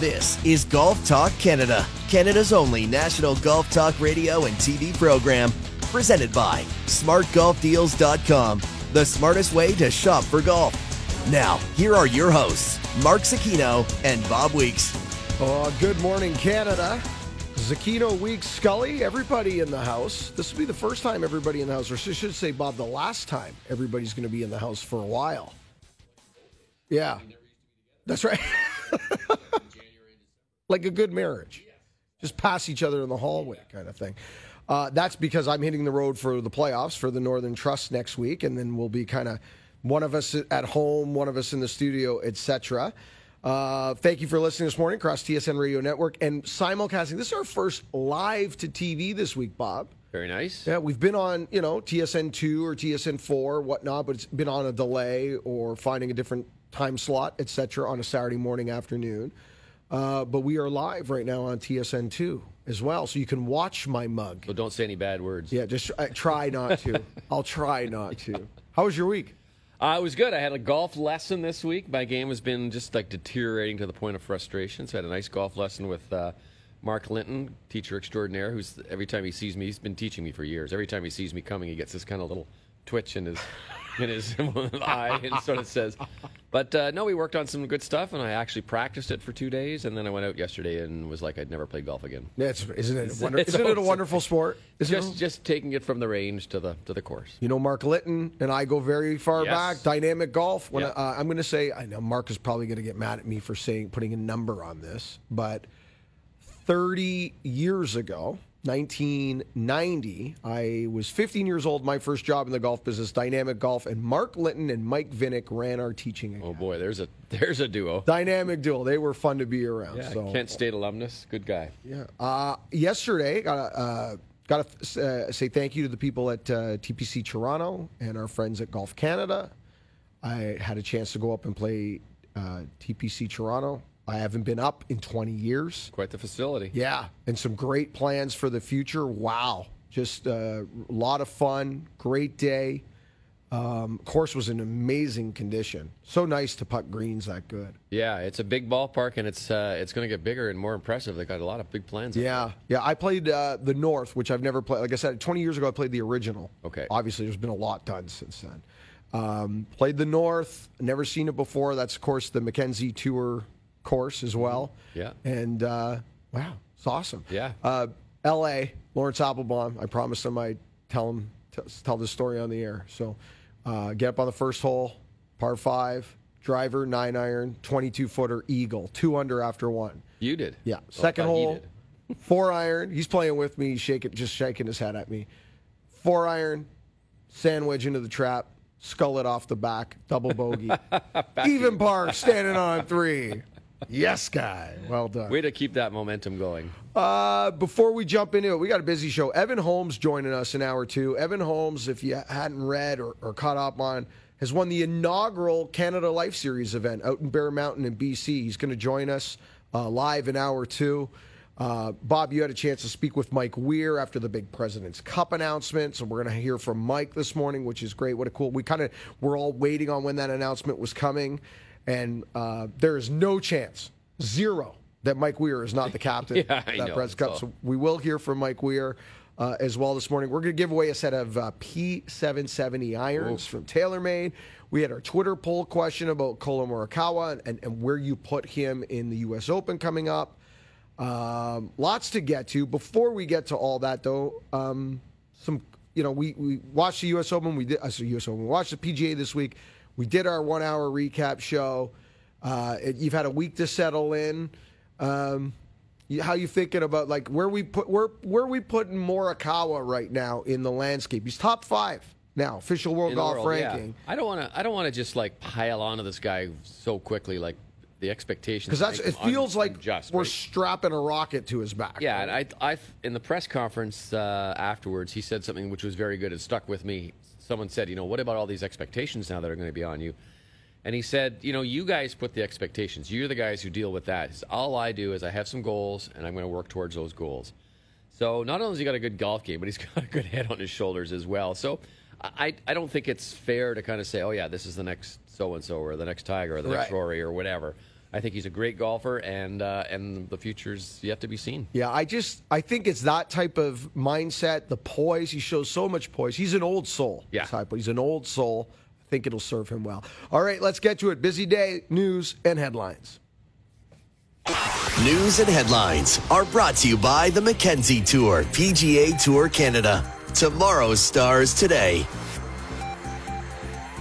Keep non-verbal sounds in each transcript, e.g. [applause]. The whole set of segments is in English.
This is Golf Talk Canada, Canada's only national golf talk radio and TV program. Presented by smartgolfdeals.com, the smartest way to shop for golf. Now, here are your hosts, Mark Zecchino and Bob Weeks. Oh, good morning, Canada. Zecchino Weeks, Scully, everybody in the house. This will be the first time everybody in the house, or I should say, Bob, the last time everybody's going to be in the house for a while. Yeah, that's right. [laughs] like a good marriage, just pass each other in the hallway, kind of thing. Uh, that's because I'm hitting the road for the playoffs for the Northern Trust next week, and then we'll be kind of one of us at home, one of us in the studio, etc. Uh, thank you for listening this morning across TSN Radio Network and simulcasting. This is our first live to TV this week, Bob. Very nice. Yeah, we've been on, you know, TSN two or TSN four, whatnot, but it's been on a delay or finding a different time slot, etc., on a Saturday morning, afternoon. Uh, but we are live right now on TSN two as well, so you can watch my mug. So don't say any bad words. Yeah, just uh, try not to. [laughs] I'll try not to. How was your week? Uh, it was good. I had a golf lesson this week. My game has been just like deteriorating to the point of frustration. So I had a nice golf lesson with uh, Mark Linton, teacher extraordinaire, who's every time he sees me, he's been teaching me for years. Every time he sees me coming, he gets this kind of little twitch in his [laughs] in his eye and sort of says. But uh, no, we worked on some good stuff, and I actually practiced it for two days, and then I went out yesterday and was like, I'd never play golf again. Yeah, it's, isn't it? A [laughs] wonder, it's isn't it a wonderful [laughs] sport? Isn't Just it? just taking it from the range to the to the course. You know, Mark Linton and I go very far Yes. back. Dynamic golf. When Yeah. uh, I'm going to say, I know Mark is probably going to get mad at me for saying putting a number on this, but 30 years ago, 1990, I was 15 years old. My first job in the golf business, Dynamic Golf, and Mark Linton and Mike Vinnick ran our teaching. Oh boy, there's a [laughs] there's a duo. Dynamic duo. They were fun to be around. Yeah, so Kent State alumnus, good guy. yeah. Uh, yesterday, got to uh, got to uh, say thank you to the people at uh, TPC Toronto and our friends at Golf Canada. I had a chance to go up and play uh, TPC Toronto. I haven't been up in 20 years. Quite the facility. Yeah, and some great plans for the future. Wow, just uh, a lot of fun. Great day. Um, course was in amazing condition. So nice to putt greens that good. Yeah, it's a big ballpark, and it's uh, it's going to get bigger and more impressive. They got a lot of big plans. Yeah, yeah. I played uh, the North, which I've never played. Like I said, 20 years ago, I played the original. Okay. Obviously, there's been a lot done since then. Um, played the North. Never seen it before. That's of course the Mackenzie Tour course as well. Yeah. And uh, wow, it's awesome. Yeah. Uh, L.A. Lawrence Applebaum. I promised him I'd tell him t- tell this story on the air. So uh, get up on the first hole, par five, driver nine iron, 22 footer eagle, two under after one. You did. Yeah. Oh, Second hole, four iron. He's playing with me. He's shaking, just shaking his head at me. Four iron, sandwich into the trap, skull it off the back, double bogey. [laughs] Even par, [laughs] standing on three. Yes, guy. Well done. Way to keep that momentum going. Uh, before we jump into it, we got a busy show. Evan Holmes joining us in hour two. Evan Holmes, if you hadn't read or, or caught up on, has won the inaugural Canada Life Series event out in Bear Mountain in BC. He's going to join us uh, live in hour two. Uh, Bob, you had a chance to speak with Mike Weir after the big President's Cup announcement, so we're going to hear from Mike this morning, which is great. What a cool! We kind of we're all waiting on when that announcement was coming, and uh, there is no chance, zero, that Mike Weir is not the captain [laughs] Yeah, that know, Cup. all. So we will hear from Mike Weir uh, as well this morning. We're going to give away a set of uh, P770 irons from TaylorMade. We had our Twitter poll question about Collin Morikawa and, and where you put him in the U.S. Open coming up. Um, lots to get to. Before we get to all that, though, um, some you know we, we watched the U.S. Open. We did uh, U.S. Open. We watched the PGA this week. We did our one-hour recap show. Uh, it, you've had a week to settle in. Um, you- how you thinking about like where we put where where we putting Morikawa right now in the landscape? He's top five now, official world In golf world, yeah. ranking. I don't want to. I don't want to just like pile onto this guy so quickly. Like the expectations. Because that's it him un- feels like unjust, we're right? strapping a rocket to his back. Yeah, and I, I, in the press conference uh, afterwards, he said something which was very good. It stuck with me. Someone said, you know, what about all these expectations now that are going to be on you? And he said, you know, you guys put the expectations. You're the guys who deal with that. Says, All I do is I have some goals, and I'm going to work towards those goals. So not only has he got a good golf game, but he's [laughs] got a good head on his shoulders as well. So I, I don't think it's fair to kind of say, oh yeah, this is the next so and so or the next Tiger or the next Rory or whatever. I think he's a great golfer, and uh, and the future's yet to be seen. Yeah, I just I think it's that type of mindset, the poise. He shows so much poise. He's an old soul. Yeah. type, but he's an old soul. I think it'll serve him well. All right, let's get to it. Busy day, news and headlines. News and headlines are brought to you by the Mackenzie Tour, PGA Tour Canada. Tomorrow's stars today.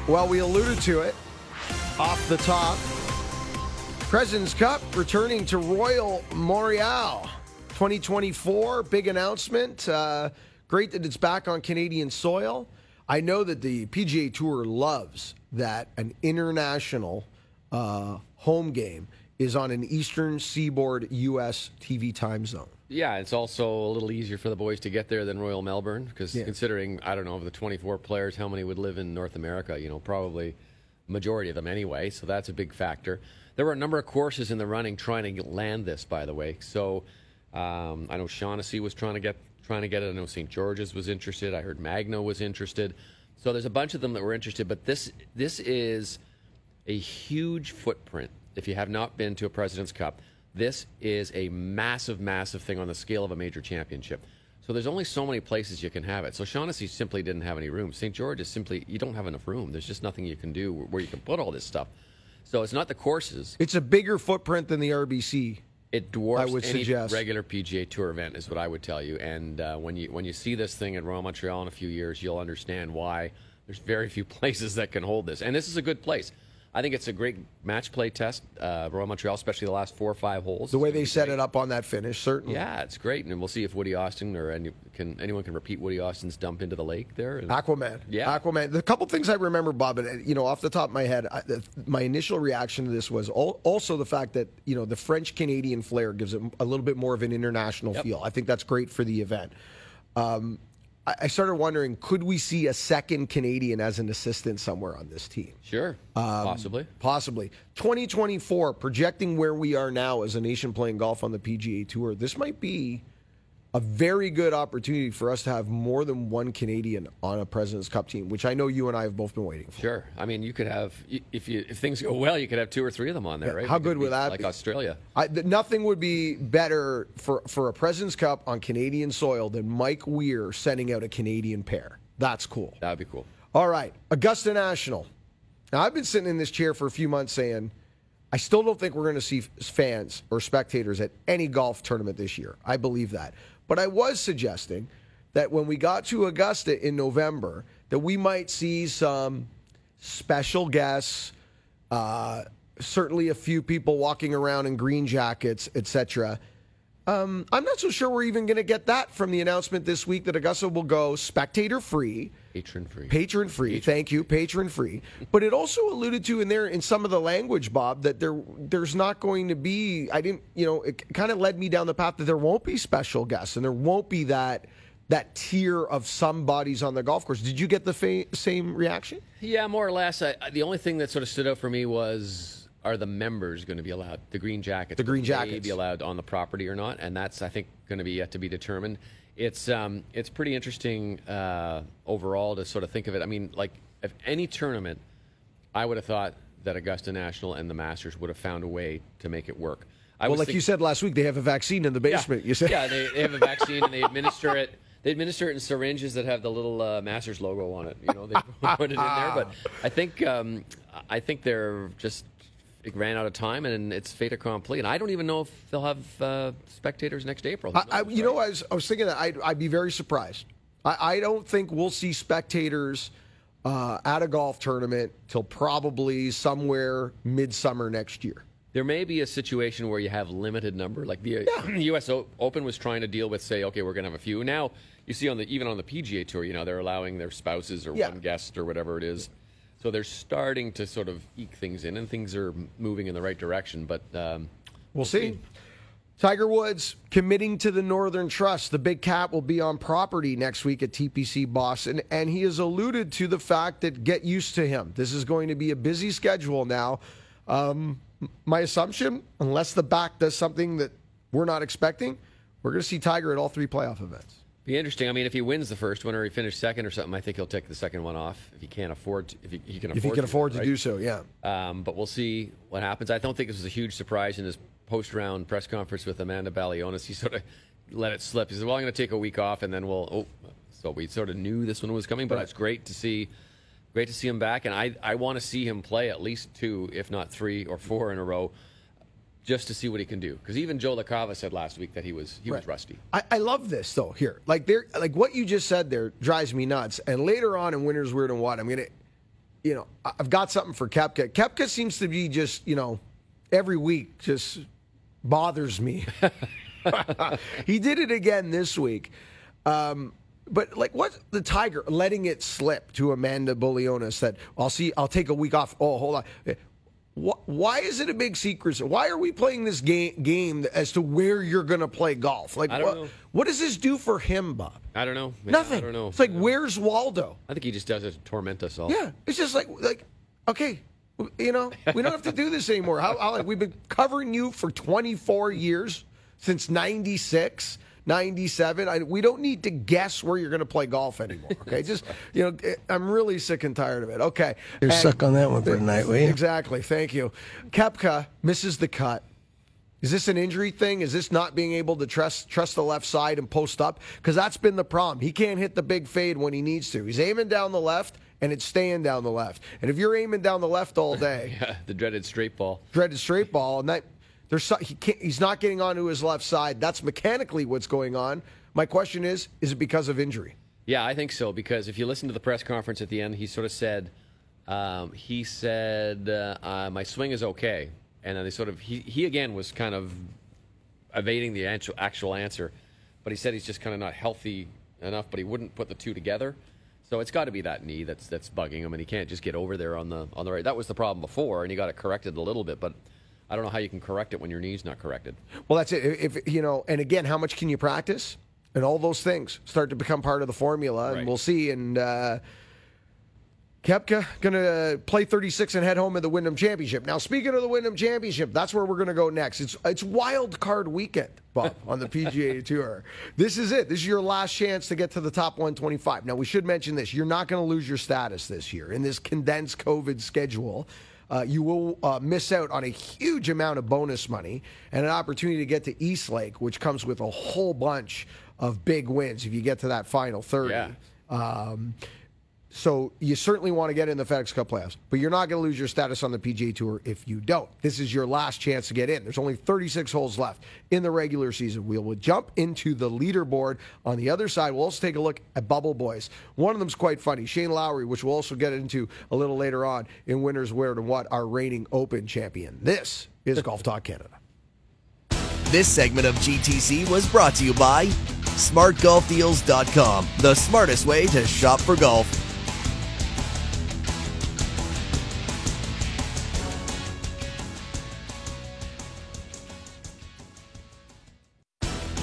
Well, we alluded to it off the top. President's Cup returning to Royal Montreal 2024. Big announcement. Uh, great that it's back on Canadian soil. I know that the PGA Tour loves that an international uh, home game is on an Eastern Seaboard U.S. TV time zone. Yeah, it's also a little easier for the boys to get there than Royal Melbourne because Yeah. considering I don't know of the 24 players, how many would live in North America? You know, probably majority of them anyway. So that's a big factor. There were a number of courses in the running trying to land this, by the way. So um, I know Shaughnessy was trying to get trying to get it. I know St. George's was interested. I heard Magno was interested. So there's a bunch of them that were interested. But this this is a huge footprint. If you have not been to a President's Cup, this is a massive, massive thing on the scale of a major championship. So there's only so many places you can have it. So Shaughnessy simply didn't have any room. St. George is simply you don't have enough room. There's just nothing you can do where you can put all this stuff. So it's not the courses. It's a bigger footprint than the RBC. It dwarfs I would any suggest. regular PGA Tour event, is what I would tell you. And uh, when you when you see this thing at Royal Montreal in a few years, you'll understand why there's very few [laughs] places that can hold this. And this is a good place. I think it's a great match play test. Uh, Royal Montreal, especially the last four or five holes. The way they set it up on that finish, certainly. Yeah, it's great, and we'll see if Woody Austin or any, can anyone can repeat Woody Austin's dump into the lake there. Aquaman. Yeah. Aquaman. The couple things I remember, Bob, and you know, off the top of my head, I, the, my initial reaction to this was al- also the fact that you know the French Canadian flair gives it a little bit more of an international Yep. feel. I think that's great for the event. Um, I, started wondering, could we see a second Canadian as an assistant somewhere on this team? Sure, Um, possibly. Possibly. 2024, projecting where we are now as a nation playing golf on the PGA Tour, this might be a very good opportunity for us to have more than one Canadian on a President's Cup team, which I know you and I have both been waiting for. Sure. I mean, you could have if you if things go well, you could have two or three of them on there, Yeah, right? how could good would that Like be? Like Australia. I, th- nothing would be better for, for a President's Cup on Canadian soil than Mike Weir sending out a Canadian pair. That's cool. That would be cool. All right, Augusta National. Now, I've been sitting in this chair for a few months saying, I still don't think we're going to see fans or spectators at any golf tournament this year. I believe that. But I was suggesting that when we got to Augusta in November, that we might see some special guests, uh, certainly a few people walking around in green jackets, etc. Um, I'm not so sure we're even going to get that from the announcement this week that Augusta will go spectator free. Patron free. Patron free. Thank you, patron free. But it also alluded to in there in some of the language, Bob, that there there's not going to be. I didn't, you know, it kind of led me down the path that there won't be special guests and there won't be that that tier of somebody's on the golf course. Did you get the fa- same reaction? Yeah, more or less. I, I- the only thing that sort of stood out for me was are the members going to be allowed? The green jackets. The green jackets. be allowed on the property or not? And that's I think going to be yet to be determined. It's um it's pretty interesting uh, overall to sort of think of it. I mean, like if any tournament, I would have thought that Augusta National and the Masters would have found a way to make it work. I Well, like think- you said last week, they have a vaccine in the basement. You said, yeah, they, they have a vaccine and they administer it. They administer it in syringes that have the little uh, Masters logo on it. You know, they [laughs] put it in there. But I think um, I think they're just it ran out of time and it's fait accompli. And I don't even know if they'll have uh, spectators next April. Who I, I, knows, you know. I was, I was thinking that I'd, I'd be very surprised. I, I don't think we'll see spectators uh, at a golf tournament till probably somewhere midsummer next year. There may be a situation where you have limited number, like the uh, [clears throat] U.S. O- Open was trying to deal with, say, okay, we're going to have a few. Now you see on the even on the PGA Tour, you know, they're allowing their spouses or Yeah. one guest or whatever it is. So they're starting to sort of eke things in, and things are moving in the right direction. But um, We'll see. Tiger Woods committing to the Northern Trust. The big cat will be on property next week at TPC Boston, and he has alluded to the fact that get used to him. This is going to be a busy schedule now. Um, my assumption, unless the back does something that we're not expecting, we're going to see Tiger at all three playoff events. Be interesting. I mean, if he wins the first one or he finished second or something, I think he'll take the second one off if he can't afford. To, if he, he can afford If he can to, afford to right? do so, yeah. Um, but we'll see what happens. I don't think this was a huge surprise in his post-round press conference with Amanda Balionis. He sort of [laughs] let it slip. He said, "Well, I'm going to take a week off, and then we'll." Oh, so we sort of knew this one was coming, but Right. it's great to see, great to see him back, and I I want to see him play at least two, if not three or four in a row, just to see what he can do. Because even Joe LaCava said last week that he was he was rusty. I, I love this though. Here, like there, like what you just said there drives me nuts. And later on in Winners Weird and What, I'm gonna, you know, I've got something for Koepka. Koepka seems to be just, you know, every week just bothers me. [laughs] he did it again this week. Um, but like, what the Tiger letting it slip to Amanda Balionis that I'll see, I'll take a week off. Oh, hold on. Wh- Why is it a big secret? Why are we playing this game, game as to where you're going to play golf? Like, what, what does this do for him, Bob? I don't know. Yeah, Nothing. I don't know. It's like, where's Waldo? I think he just does it to torment us all. Yeah, it's just like like okay, you know, we don't have to do this anymore. How, how like we've been covering you for 24 years since 96. 97. I, we don't need to guess where you're going to play golf anymore. Okay, just you know, eh, I'm really sick and tired of it. Okay, You're And- stuck on that one for tonight, will you? Exactly. Thank you. Koepka misses the cut. Is this an injury thing? Is this not being able to trust trust the left side and post up? Because that's been the problem. He can't hit the big fade when he needs to. He's aiming down the left and it's staying down the left. And if you're aiming down the left all [laughs] day, yeah, the dreaded straight ball. dreaded straight ball, and that there's he can't, he's not getting onto his left side. That's mechanically what's going on. My question is: Is it because of injury? Yeah, I think so because if you listen to the press conference at the end, he sort of said, um, he said, uh, uh, "My swing is okay," and then they sort of he he again was kind of evading the actual actual answer, but he said he's just kind of not healthy enough, but he wouldn't put the two together. So it's got to be that knee that's that's bugging him, and he can't just get over there on the on the right. That was the problem before, and he got it corrected a little bit, but I don't know how you can correct it when your knee's not corrected. Well, that's it. If you know, and again, how much can you practice? And all those things start to become part of the formula, and we'll see. And uh, Koepka going to play 36 and head home in the Wyndham Championship. Now, speaking of the Wyndham Championship, that's where we're going to go next. It's it's wild card weekend, Bob, [laughs] on the PGA Tour. This is it. This is your last chance to get to the top 125. Now, we should mention this: you're not going to lose your status this year in this condensed COVID schedule. Uh, you will uh, miss out on a huge amount of bonus money and an opportunity to get to East Lake, which comes with a whole bunch of big wins if you get to that final 30. Yeah. Um, so you certainly want to get in the FedEx Cup playoffs, but you're not going to lose your status on the PGA Tour if you don't. This is your last chance to get in. There's only 36 holes left in the regular season. We will jump into the leaderboard on the other side. We'll also take a look at Bubble Boys. One of them's quite funny, Shane Lowry, which we'll also get into a little later on in Winners Where and What, our reigning Open champion. This is Golf Talk Canada. This segment of GTC was brought to you by SmartGolfDeals.com, the smartest way to shop for golf.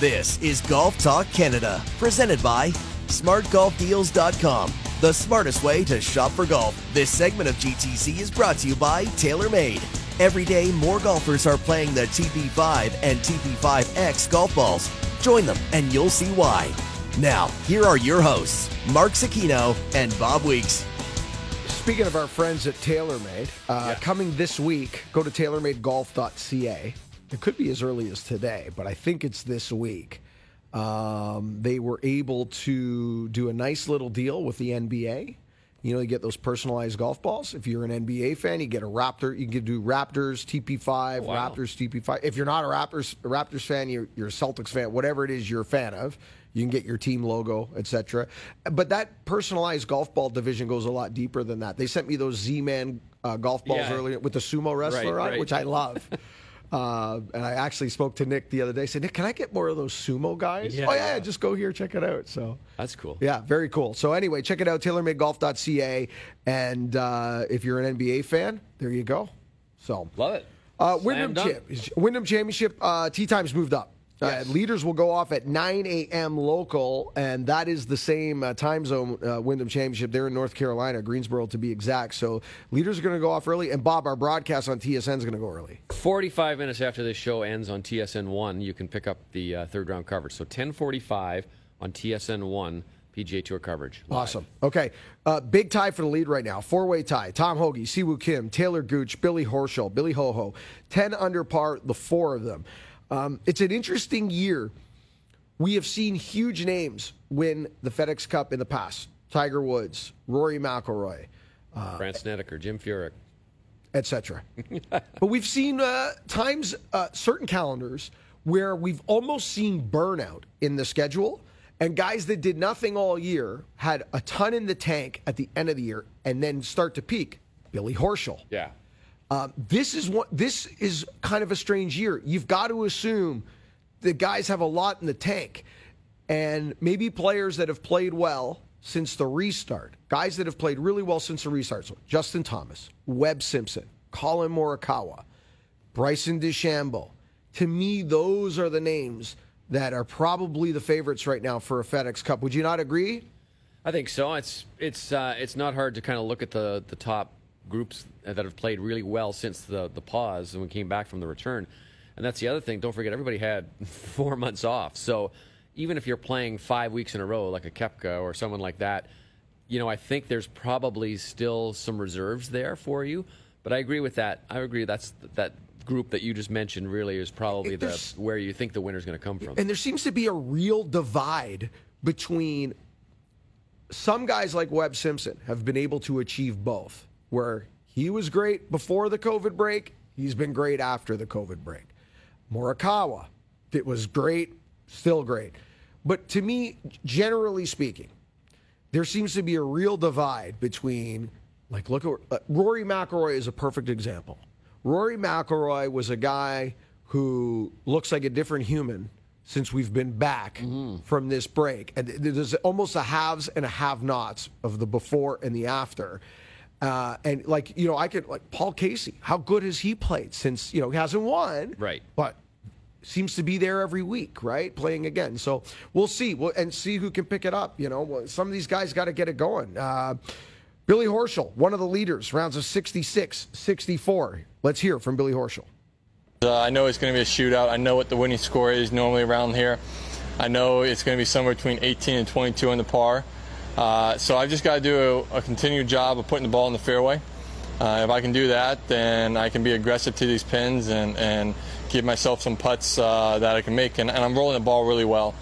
This is Golf Talk Canada, presented by SmartGolfDeals.com, the smartest way to shop for golf. This segment of GTC is brought to you by TaylorMade. Every day, more golfers are playing the TP5 and TP5X golf balls. Join them, and you'll see why. Now, here are your hosts, Mark Zecchino and Bob Weeks. Speaking of our friends at TaylorMade, uh, Yeah. coming this week, go to taylormadegolf.ca. It could be as early as today, but I think it's this week. Um, they were able to do a nice little deal with the NBA. You know, you get those personalized golf balls. If you're an NBA fan, you get a Raptor. You can do Raptors TP5, Wow. Raptors TP5. If you're not a Raptors a Raptors fan, you're, you're a Celtics fan, whatever it is you're a fan of, you can get your team logo, etc. But that personalized golf ball division goes a lot deeper than that. They sent me those Z-Man uh, golf balls Yeah. earlier with the sumo wrestler Right, on, right. which I love. [laughs] Uh, and I actually spoke to Nick the other day. I said, Nick, can I get more of those sumo guys? Yeah. Oh yeah, just go here, check it out. So That's cool. yeah, very cool. So anyway, check it out, taylormadegolf.ca. And uh, if you're an NBA fan, there you go. So Love it. uh, Wyndham. Champ- Wyndham Championship uh, tee times moved up. Yes. Uh, leaders will go off at 9 a.m. local, and that is the same uh, time zone uh, Wyndham Championship. They're in North Carolina, Greensboro to be exact. So leaders are going to go off early, and Bob, our broadcast on TSN is going to go early. 45 minutes after this show ends on TSN 1, you can pick up the uh, third round coverage. So 1045 on TSN one PGA Tour coverage. live. Awesome. Okay. Uh, big tie for the lead right now. Four way tie. Tom Hoge, Siwoo Kim, Taylor Gooch, Billy Horschel, Billy Ho Ho. 10 under par, the four of them. Um, it's an interesting year. We have seen huge names win the FedEx Cup in the past Tiger Woods, Rory McIlroy, Brandt Snedeker, Jim Furyk. etc. [laughs] but we've seen uh, times, uh, certain calendars, where we've almost seen burnout in the schedule, and guys that did nothing all year had a ton in the tank at the end of the year, and then start to peak. Billy Horschel. Yeah. Um, this is what this is kind of a strange year. You've got to assume the guys have a lot in the tank, and maybe players that have played well since the restart, guys that have played really well since the restart. So Justin Thomas, Webb Simpson, Collin Morikawa, Bryson DeChambeau. To me, those are the names that are probably the favorites right now for a FedEx Cup. Would you not agree? I think so. It's it's uh, it's not hard to kind of look at the the top groups that have played really well since the the pause and we came back from the return. And that's the other thing. Don't forget, everybody had [laughs] four months off. So even if you're playing five weeks in a row, like a Koepka or someone like that, you know, I think there's probably still some reserves there for you. But I agree with that. I agree that's that group that you just mentioned really is probably the where you think the winner's going to come from. And there seems to be a real divide between some guys like Webb Simpson have been able to achieve both, where he was great before the COVID break, he's been great after the COVID break. Morikawa, it was great, still great. But to me, generally speaking, there seems to be a real divide between, like, look at uh, Rory McIlroy is a perfect example. Rory McIlroy was a guy who looks like a different human since we've been back from this break, and there's almost a haves and a have-nots of the before and the after. Uh, and like you know, I could like Paul Casey. How good has he played since you know he hasn't won? Right. but seems to be there every week, right? Playing again. So we'll see. We'll, and see who can pick it up. You know, Well, some of these guys got to get it going. Uh, Billy Horschel, one of the leaders, rounds of 66, 64. Let's hear from Billy Horschel. Uh, I know it's going to be a shootout. I know what the winning score is normally around here. I know it's going to be somewhere between 18 and 22 on the par. Uh, so I've just got to do a, a continued job of putting the ball in the fairway. Uh, if I can do that, then I can be aggressive to these pins and, and give myself some putts uh, that I can make. And, and I'm rolling the ball really well.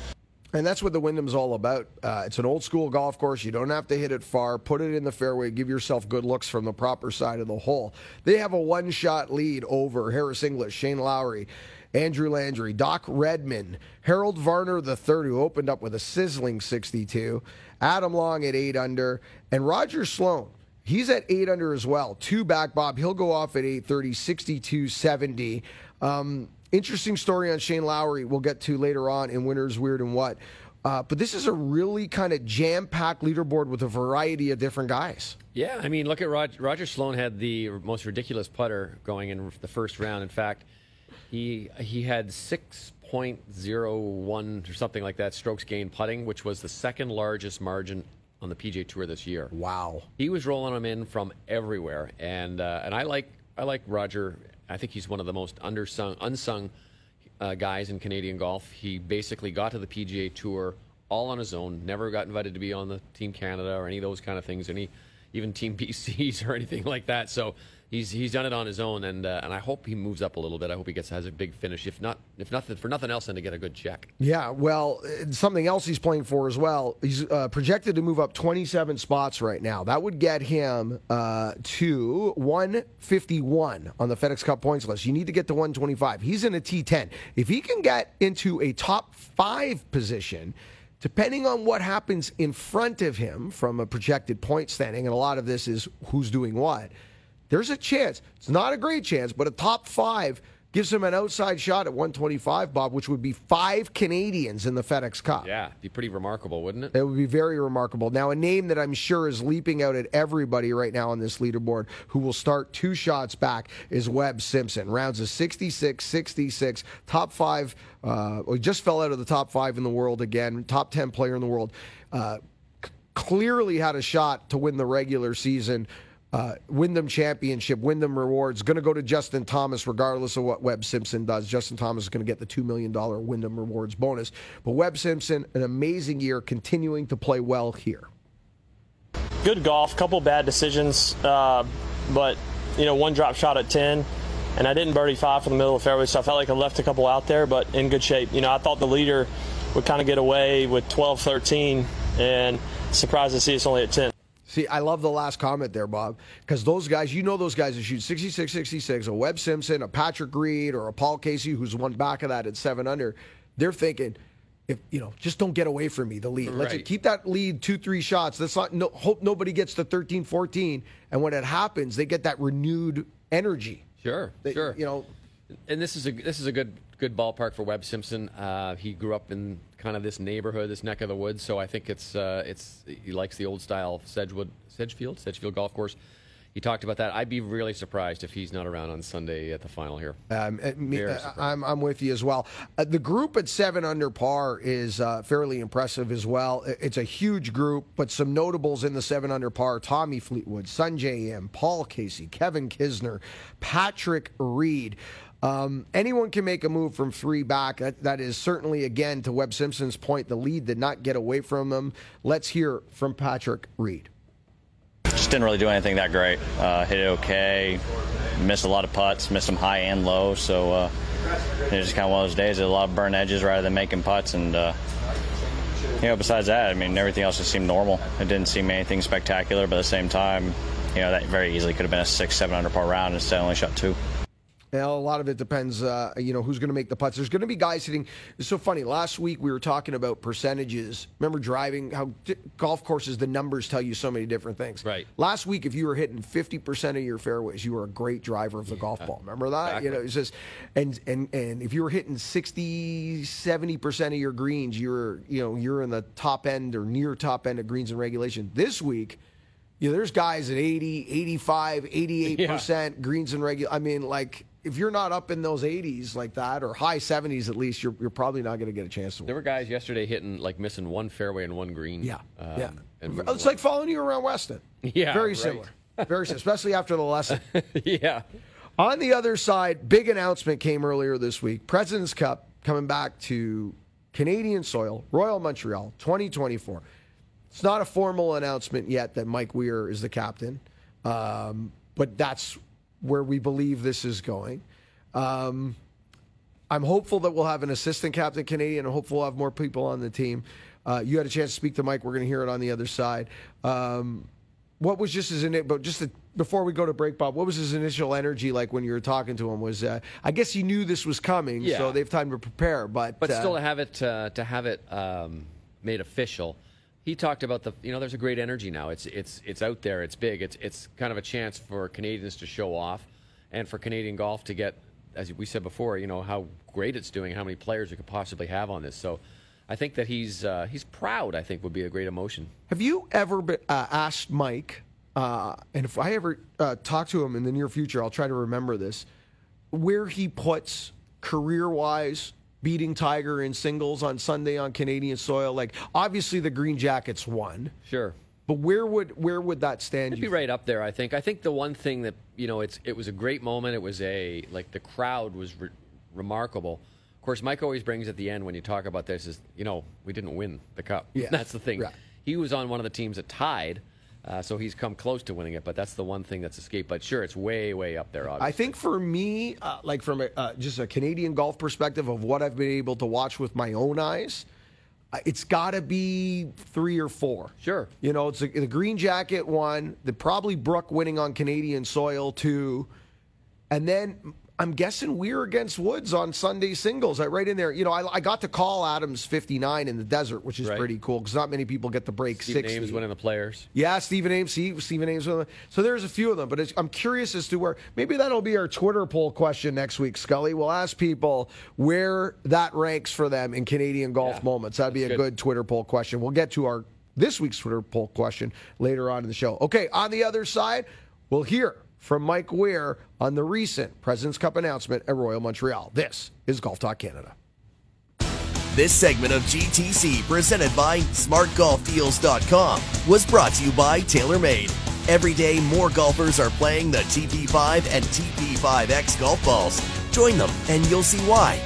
And that's what the Wyndham's all about. Uh, it's an old school golf course. You don't have to hit it far. Put it in the fairway. Give yourself good looks from the proper side of the hole. They have a one shot lead over Harris English, Shane Lowry, Andrew Landry, Doc Redman, Harold Varner III, who opened up with a sizzling 62, Adam Long at 8 under, and Roger Sloan. He's at 8 under as well. Two back, Bob. He'll go off at 830, 62 70. Um, interesting story on Shane Lowry we'll get to later on in Winners Weird and What. Uh, but this is a really kind of jam packed leaderboard with a variety of different guys. Yeah, I mean, look at Roger, Roger Sloan had the most ridiculous putter going in the first round. In fact, he he had six point zero one or something like that strokes gained putting, which was the second largest margin on the PGA Tour this year. Wow. He was rolling them in from everywhere, and uh, and I like I like Roger. I think he's one of the most undersung, unsung uh, guys in Canadian golf. He basically got to the PGA Tour all on his own. Never got invited to be on the Team Canada or any of those kind of things, any even Team [laughs] PCs or anything like that. So he's he's done it on his own, and uh, and I hope he moves up a little bit. I hope he gets has a big finish. If not, if nothing for nothing else, than to get a good check. Yeah, well, uh, something else he's playing for as well. He's uh, projected to move up 27 spots right now. That would get him uh, to 151 on the FedEx Cup points list. You need to get to 125. He's in a T10. If he can get into a top five position, depending on what happens in front of him from a projected point standing, and a lot of this is who's doing what, there's a chance. It's not a great chance, but a top five gives him an outside shot at 125, Bob, which would be five Canadians in the FedEx Cup. Yeah, be pretty remarkable, wouldn't it? It would be very remarkable. Now, a name that I'm sure is leaping out at everybody right now on this leaderboard who will start two shots back is Webb Simpson. Rounds of 66, 66, top five. Uh, just fell out of the top five in the world again, top 10 player in the world. Uh, c- clearly had a shot to win the regular season. Uh, Wyndham Championship, Wyndham Rewards, going to go to Justin Thomas regardless of what Webb Simpson does. Justin Thomas is going to get the $2 million Wyndham Rewards bonus. But Webb Simpson, an amazing year, continuing to play well here. Good golf, couple bad decisions, uh, but you know one drop shot at 10 and I didn't birdie five from the middle of the fairway, so I felt like I left a couple out there, but in good shape. You know, I thought the leader would kind of get away with 12, 13, and surprised to see us only at 10. See, I love the last comment there, Bob, because those guys, you know, those guys that shoot 66, 66, a Webb Simpson, a Patrick Reed, or a Paul Casey, who's one back of that at seven under, they're thinking, if you know, just don't get away from me, the lead. Let's Right. keep that lead two, three shots. Let's not no, hope nobody gets to 13, 14. And when it happens, they get that renewed energy. Sure, They- sure. You know, and this is a this is a good good ballpark for Webb Simpson. Uh, he grew up in kind of this neighborhood, this neck of the woods, so I think it's uh, it's he likes the old style Sedgewood Sedgefield Sedgefield Golf Course. He talked about that. I'd be really surprised if he's not around on Sunday at the final here. Um, uh, me- uh. I'm, I'm with you as well. Uh, the group at seven under par is uh, fairly impressive as well. It's a huge group, but some notables in the seven under par: Tommy Fleetwood, Sungjae Im, Paul Casey, Kevin Kisner, Patrick Reed. Um, anyone can make a move from three back. That, that is certainly, again, to Webb Simpson's point, the lead did not get away from them. Let's hear from Patrick Reed. just didn't really do anything that great. Uh, hit it okay. Missed a lot of putts, missed them high and low. So uh, it was just kind of one of those days. A lot of burn edges rather than making putts. And uh, you know, besides that, I mean, everything else just seemed normal. It didn't seem anything spectacular, but at the same time, you know, that very easily could have been a six, seven under par round. Instead, I only shot two. Well, a lot of it depends, uh, you know, who's going to make the putts. There's going to be guys hitting. It's so funny. Last week we were talking about percentages. Remember driving? How d- golf courses, the numbers tell you so many different things. Right. Last week, if you were hitting 50% of your fairways, you were a great driver of the golf ball. Remember that? Exactly. You know, it's just, and and and if you were hitting 60, 70% of your greens, you're, you know, you're in the top end or near top end of greens and regulation. This week. You know, there's guys at 80, 85, 88% greens and regular. I mean, like, if you're not up in those 80s like that, or high 70s at least, you're, you're probably not going to get a chance to Win. There were guys yesterday hitting like missing one fairway and one green. Yeah. Um, yeah. It's like following you around Weston. Yeah, Very right. similar. Very similar, especially after the lesson. [laughs] yeah. On the other side, big announcement came earlier this week. President's Cup coming back to Canadian soil, Royal Montreal, 2024. It's not a formal announcement yet that Mike Weir is the captain, um, but that's where we believe this is going. Um, I'm hopeful that we'll have an assistant captain Canadian. I'm hopeful we'll have more people on the team. Uh, you had a chance to speak to Mike. We're going to hear it on the other side. Um, what was just his ini- but just to, before we go to break, Bob? What was his initial energy like when you were talking to him? Was uh, I guess he knew this was coming, Yeah. so they have time to prepare. But But uh, still, to have it uh, to have it um, made official, he talked about the you know there's a great energy now. It's it's it's out there. It's big. It's it's kind of a chance for Canadians to show off, and for Canadian golf to get, as we said before, you know how great it's doing, how many players we could possibly have on this. So, I think that he's uh, he's proud. I think would be a great emotion. Have you ever uh, asked Mike, uh, and if I ever uh, talk to him in the near future, I'll try to remember this, where he puts career wise beating Tiger in singles on Sunday on Canadian soil? Like, obviously the Green Jackets won, Sure. but where would where would that stand? It'd be right up there. I think. I think the one thing that you know, it's it was a great moment. It was a like the crowd was re- remarkable. Of course, Mike always brings at the end when you talk about this is you know we didn't win the cup. Yeah. [laughs] that's the thing. Right. He was on one of the teams that tied, uh, so he's come close to winning it. But that's the one thing that's escaped. But sure, it's way way up there. Obviously. I think for me, uh, like from a, uh, just a Canadian golf perspective of what I've been able to watch with my own eyes, uh, it's got to be three or four. Sure. You know, it's a, the Green Jacket one, the probably Brook winning on Canadian soil two, and then I'm guessing we're against Woods on Sunday singles. I right in there. You know, I, I got to call Adams 59 in the desert, which is Right. pretty cool because not many people get the break Steve 60. Ames winning the players. Yeah, Stephen Ames. See, Stephen Ames. So there's a few of them, but it's, I'm curious as to where maybe that'll be our Twitter poll question next week, Scully. We'll ask people where that ranks for them in Canadian golf Yeah, moments. That'd be a good. good. Twitter poll question. We'll get to our this week's Twitter poll question later on in the show. Okay, on the other side, we'll hear from Mike Weir on the recent President's Cup announcement at Royal Montreal. This is Golf Talk Canada. This segment of GTC, presented by SmartGolfDeals.com, was brought to you by TaylorMade. Every day, more golfers are playing the TP5 and TP5X golf balls. Join them, and you'll see why.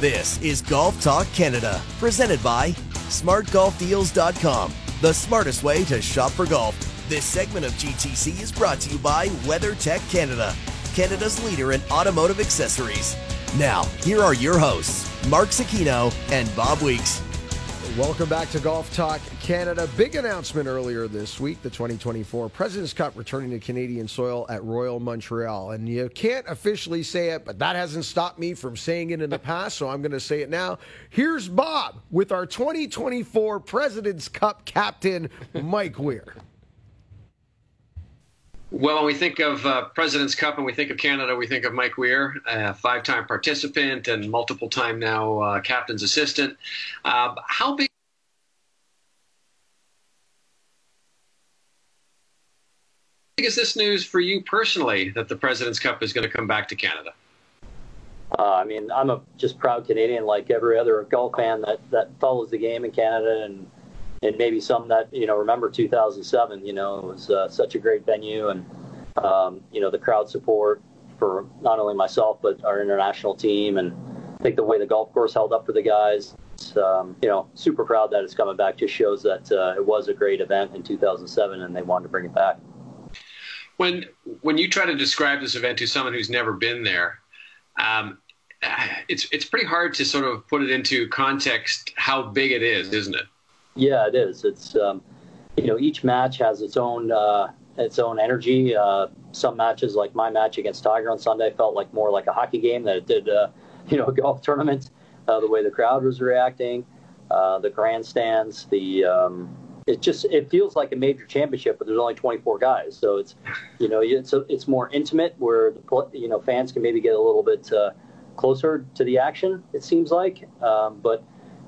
This is Golf Talk Canada, presented by SmartGolfDeals.com, the smartest way to shop for golf. This segment of GTC is brought to you by WeatherTech Canada, Canada's leader in automotive accessories. Now, here are your hosts, Mark Zecchino and Bob Weeks. Welcome back to Golf Talk Canada. Big announcement earlier this week the 2024 President's Cup returning to Canadian soil at Royal Montreal. And you can't officially say it, but that hasn't stopped me from saying it in the past, so I'm going to say it now. Here's Bob with our 2024 President's Cup captain, Mike Weir. Well, when we think of uh, President's Cup and we think of Canada, we think of Mike Weir, five time participant and multiple time now uh, captain's assistant. Uh, how big is this news for you personally that the President's Cup is going to come back to Canada? Uh, I mean, I'm a just proud Canadian, like every other golf fan that, that follows the game in Canada, and and maybe some that you know remember 2007. You know, it was uh, such a great venue, and um, you know the crowd support for not only myself but our international team, and I think the way the golf course held up for the guys. Um, you know, super proud that it's coming back. Just shows that uh, it was a great event in 2007, and they wanted to bring it back. When when you try to describe this event to someone who's never been there, um, it's it's pretty hard to sort of put it into context how big it is, isn't it? Yeah, it is. It's um, you know each match has its own uh, its own energy. Uh, some matches, like my match against Tiger on Sunday, felt like more like a hockey game than it did uh, [laughs] you know a golf tournament. Uh, the way the crowd was reacting, uh, the grandstands, the um, it just it feels like a major championship, but there's only 24 guys, so it's you know it's a, it's more intimate where the you know fans can maybe get a little bit uh, closer to the action. It seems like, um, but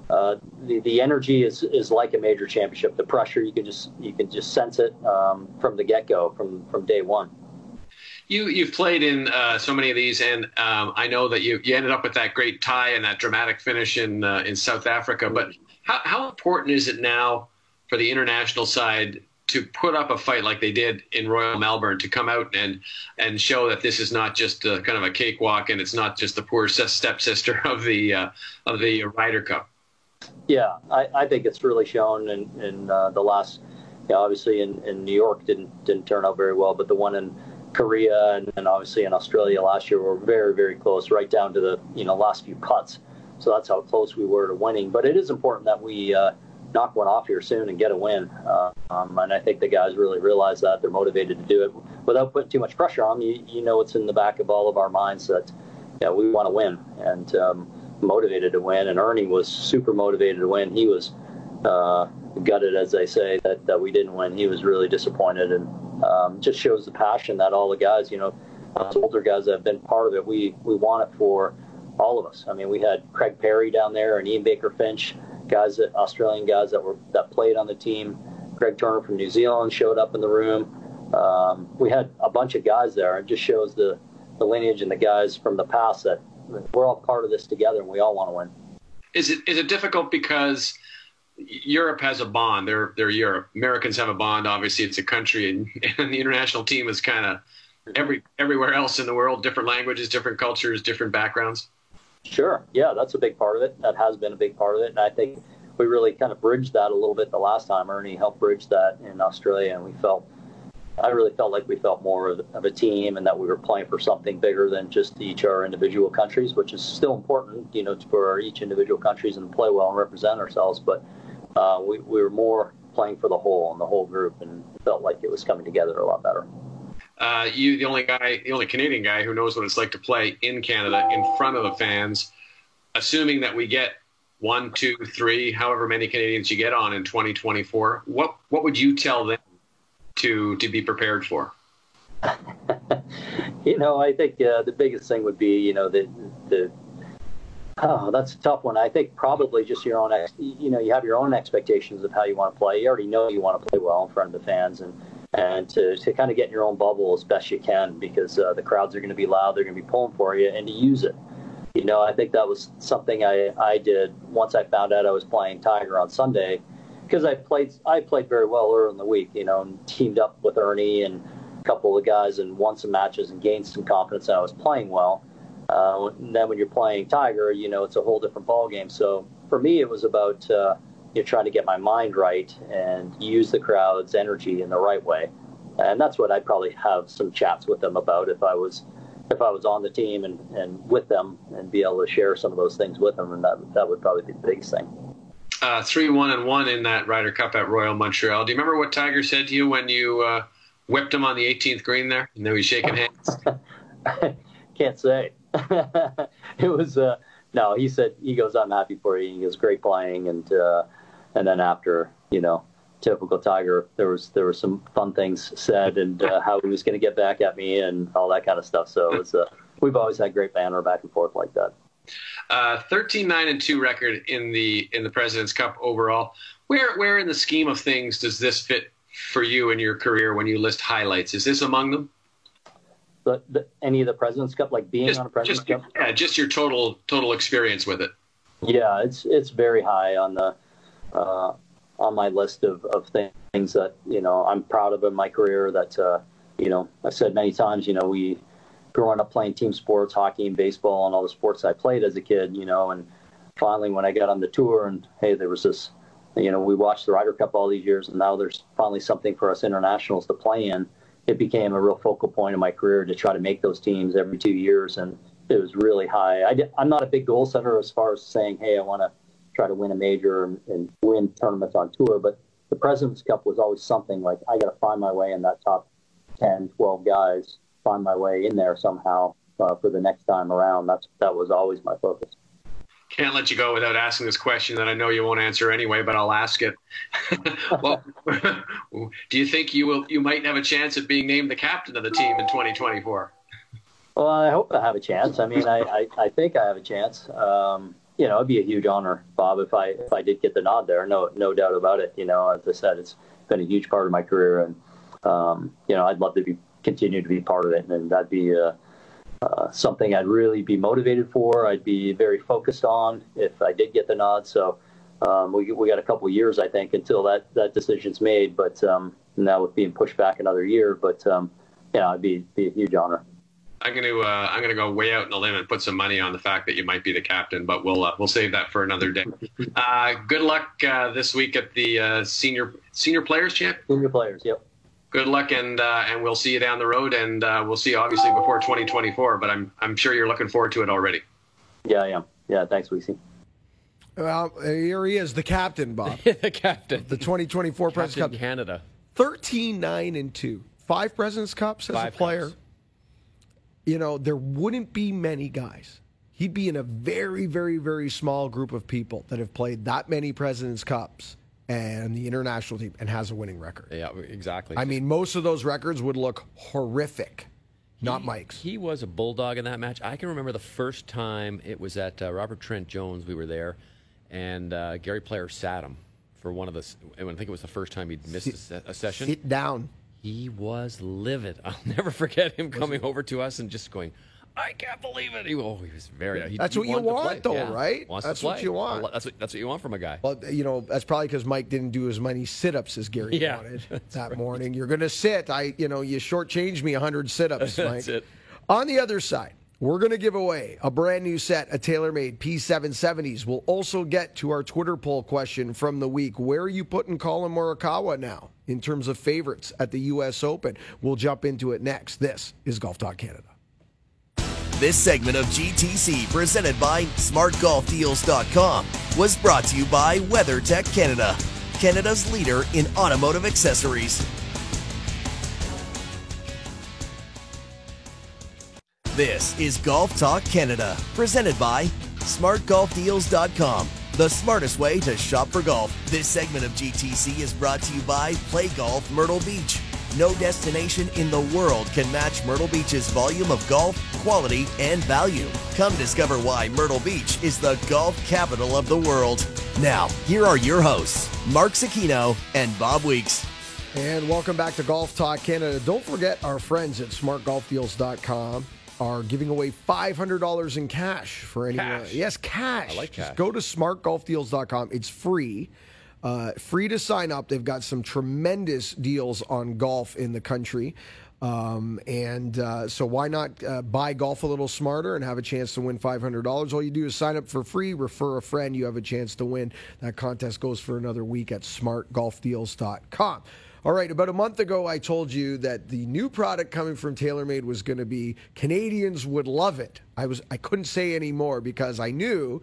uh, the the energy is is like a major championship. The pressure you can just you can just sense it um, from the get go from from day one. You you've played in uh, so many of these, and um, I know that you you ended up with that great tie and that dramatic finish in uh, in South Africa. But how how important is it now for the international side to put up a fight like they did in Royal Melbourne to come out and and show that this is not just a, kind of a cakewalk and it's not just the poor stepsister of the uh, of the Ryder Cup. Yeah, I, I think it's really shown in, in uh, the last, you know, obviously in, in New York didn't didn't turn out very well, but the one in Korea and, and obviously in Australia last year were very very close, right down to the you know last few cuts. So that's how close we were to winning. But it is important that we uh, knock one off here soon and get a win. Uh, um, and I think the guys really realize that they're motivated to do it without putting too much pressure on them. You, you know, it's in the back of all of our minds that yeah, we want to win. And um, motivated to win, and Ernie was super motivated to win. He was uh, gutted, as they say, that, that we didn't win. He was really disappointed, and um, just shows the passion that all the guys, you know, older guys that have been part of it, we we want it for all of us. I mean, we had Craig Parry down there and Ian Baker Finch, guys that Australian guys that were that played on the team. Greg Turner from New Zealand showed up in the room. Um, we had a bunch of guys there. It just shows the, the lineage and the guys from the past that we're all part of this together, and we all want to win. Is it is it difficult because Europe has a bond? They're they're Europe. Americans have a bond. Obviously, it's a country, and, [laughs] and the international team is kind of every everywhere else in the world. Different languages, different cultures, different backgrounds. Sure. Yeah, that's a big part of it. That has been a big part of it, and I think we really kind of bridged that a little bit the last time. Ernie helped bridge that in Australia, and we felt I really felt like we felt more of a team and that we were playing for something bigger than just each our individual countries, which is still important, you know, for each individual countries and play well and represent ourselves. But uh, we, we were more playing for the whole and the whole group and felt like it was coming together a lot better. Uh, you, the only guy, the only Canadian guy who knows what it's like to play in Canada in front of the fans, assuming that we get one, two, three, however many Canadians you get on in 2024, what, what would you tell them to to be prepared for? [laughs] you know, I think uh, the biggest thing would be, you know, the the oh, that's a tough one. I think probably just your own, ex- you know, you have your own expectations of how you want to play. You already know you want to play well in front of the fans, and and to, to kind of get in your own bubble as best you can because uh, the crowds are going to be loud, they're going to be pulling for you, and to use it. You know, I think that was something I, I did once I found out I was playing Tiger on Sunday because I played I played very well earlier in the week, you know, and teamed up with Ernie and a couple of guys and won some matches and gained some confidence that I was playing well. Uh, then when you're playing Tiger, you know, it's a whole different ballgame. So for me, it was about uh, you know, trying to get my mind right and use the crowd's energy in the right way. And that's what I'd probably have some chats with them about if I was if I was on the team and, and with them and be able to share some of those things with them. And that that would probably be the biggest thing. Uh, three one and one in that Ryder Cup at Royal Montreal. Do you remember what Tiger said to you when you uh, whipped him on the 18th green there? And then we shaking hands. [laughs] Can't say. [laughs] it was uh, no. He said he goes, "I'm happy for you." He goes, great playing, and uh, and then after you know, typical Tiger, there was there were some fun things said, and uh, how he was going to get back at me, and all that kind of stuff. So it was, uh, we've always had great banter back and forth like that. Uh, 13 9 and 2 record in the in the President's Cup overall. Where where in the scheme of things does this fit for you in your career when you list highlights? Is this among them? The, the, any of the President's Cup, like being just, on a President's just, Cup? Yeah, just your total total experience with it. Yeah, it's it's very high on the uh, on my list of, of things that you know I'm proud of in my career. That uh, you know I've said many times. You know we growing up playing team sports, hockey and baseball, and all the sports I played as a kid. You know, and finally when I got on the tour, and hey, there was this. You know, we watched the Ryder Cup all these years, and now there's finally something for us internationals to play in. It became a real focal point in my career to try to make those teams every two years, and it was really high. I am not a big goal setter as far as saying, hey, I want to try to win a major and, and win tournaments on tour, but the President's Cup was always something like I got to find my way in that top 10, 12 guys, find my way in there somehow uh, for the next time around. That's that was always my focus. Can't let you go without asking this question that I know you won't answer anyway, but I'll ask it. [laughs] well, [laughs] do you think you will? You might have a chance at being named the captain of the team in 2024. Well, I hope I have a chance. I mean, I, I, I think I have a chance. Um, you know, it'd be a huge honor, Bob, if I if I did get the nod there. No, no doubt about it. You know, as I said, it's been a huge part of my career, and um, you know, I'd love to be continue to be part of it, and that'd be uh, uh, something I'd really be motivated for. I'd be very focused on if I did get the nod. So um, we we got a couple years, I think, until that that decision's made. But um, now with being pushed back another year, but um, yeah, it'd be be a huge honor. I'm going to uh, I'm going to go way out in the limb and put some money on the fact that you might be the captain, but we'll uh, we'll save that for another day. [laughs] Uh, good luck uh, this week at the uh, senior senior players champ. Senior players, yep. Good luck, and uh, and we'll see you down the road, and we'll see you obviously before 2024. But I'm I'm sure you're looking forward to it already. Yeah, I am. Yeah, thanks, Weezy. Well, here he is, the captain, Bob. [laughs] the captain. The 2024 President's Cup. Canada. 13 9 and 2. Five President's Cups as Five a player. Cups you know, there wouldn't be many guys. He'd be in a very, very, very small group of people that have played that many President's Cups and the international team and has a winning record. Yeah, exactly. I mean, most of those records would look horrific. Not he, Mike's. He was a bulldog in that match. I can remember the first time it was at uh, Robert Trent Jones. We were there, and uh, Gary Player sat him for one of the. I think it was the first time he'd missed sit, a, a, session. Sit down. He was livid. [laughs] I'll never forget him coming over to us and just going, I can't believe it. He, oh, he was very. He, that's he what you want, though, yeah. right? That's what you want. That's what, that's what you want from a guy. Well, you know, that's probably because Mike didn't do as many sit-ups as Gary yeah, wanted [laughs] that right. morning. You're going to sit. I, you know, you shortchanged me 100 sit-ups, [laughs] Mike. that's it. On the other side, we're going to give away a brand new set of TaylorMade P770s. We'll also get to our Twitter poll question from the week. Where are you putting Collin Morikawa now in terms of favorites at the U.S. Open? We'll jump into it next. This is Golf Talk Canada. This segment of GTC, presented by SmartGolfDeals.com, was brought to you by WeatherTech Canada, Canada's leader in automotive accessories. This is Golf Talk Canada, presented by SmartGolfDeals.com, the smartest way to shop for golf. This segment of GTC is brought to you by Play Golf Myrtle Beach. No destination in the world can match Myrtle Beach's volume of golf, quality, and value. Come discover why Myrtle Beach is the golf capital of the world. Now, here are your hosts, Mark Zecchino and Bob Weeks. And welcome back to Golf Talk Canada. Don't forget our friends at smartgolfdeals.com. are giving away $500 in cash for anyone. Cash. Yes, cash. I like Just cash. go to smartgolfdeals.com. It's free. Uh, free to sign up. They've got some tremendous deals on golf in the country. Um, and uh, so, why not uh, buy golf a little smarter and have a chance to win $500? All you do is sign up for free, refer a friend, you have a chance to win. That contest goes for another week at smartgolfdeals.com. All right, about a month ago, I told you that the new product coming from TaylorMade was going to be Canadians would love it. I was I couldn't say any more because I knew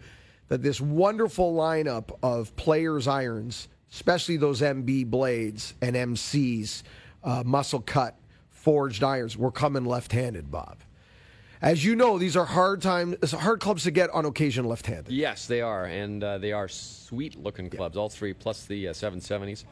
that this wonderful lineup of players irons, especially those MB blades and MCs, uh, muscle cut forged irons, were coming left-handed, Bob. As you know, these are hard time hard clubs to get on occasion left-handed. Yes, they are, and uh, they are sweet-looking clubs. All three, plus the uh, 770s.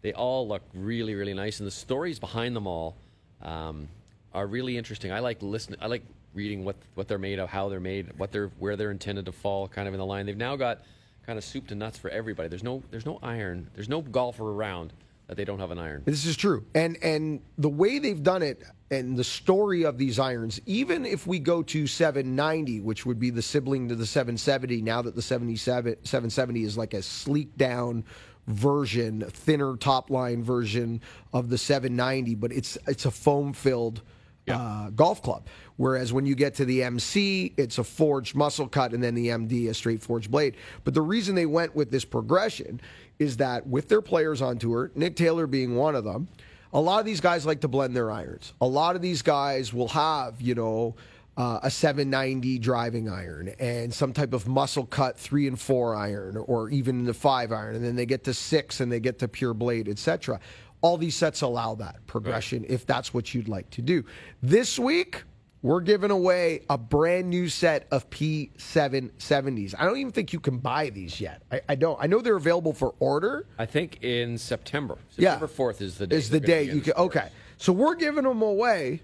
They all look really, really nice, and the stories behind them all um, are really interesting. I like listening. I like reading what what they're made of, how they're made, what they're where they're intended to fall, kind of in the line. They've now got kind of soup to nuts for everybody. There's no there's no iron. There's no golfer around that they don't have an iron. This is true. And and the way they've done it and the story of these irons, even if we go to 790, which would be the sibling to the 770, now that the 77 770 is like a sleek down version, thinner top line version of the 790, but it's it's a foam filled uh, golf club. Whereas when you get to the MC, it's a forged muscle cut, and then the MD, a straight forged blade. But the reason they went with this progression is that with their players on tour, Nick Taylor being one of them, a lot of these guys like to blend their irons. A lot of these guys will have, you know, uh, a 790 driving iron and some type of muscle cut three and four iron, or even the five iron, and then they get to six and they get to pure blade, etc. All these sets allow that progression if that's what you'd like to do. This week, we're giving away a brand new set of P770s. I don't even think you can buy these yet. I, I don't. I know they're available for order. I think in September. Yeah. September 4th is the day. Is the day you can. Okay. So we're giving them away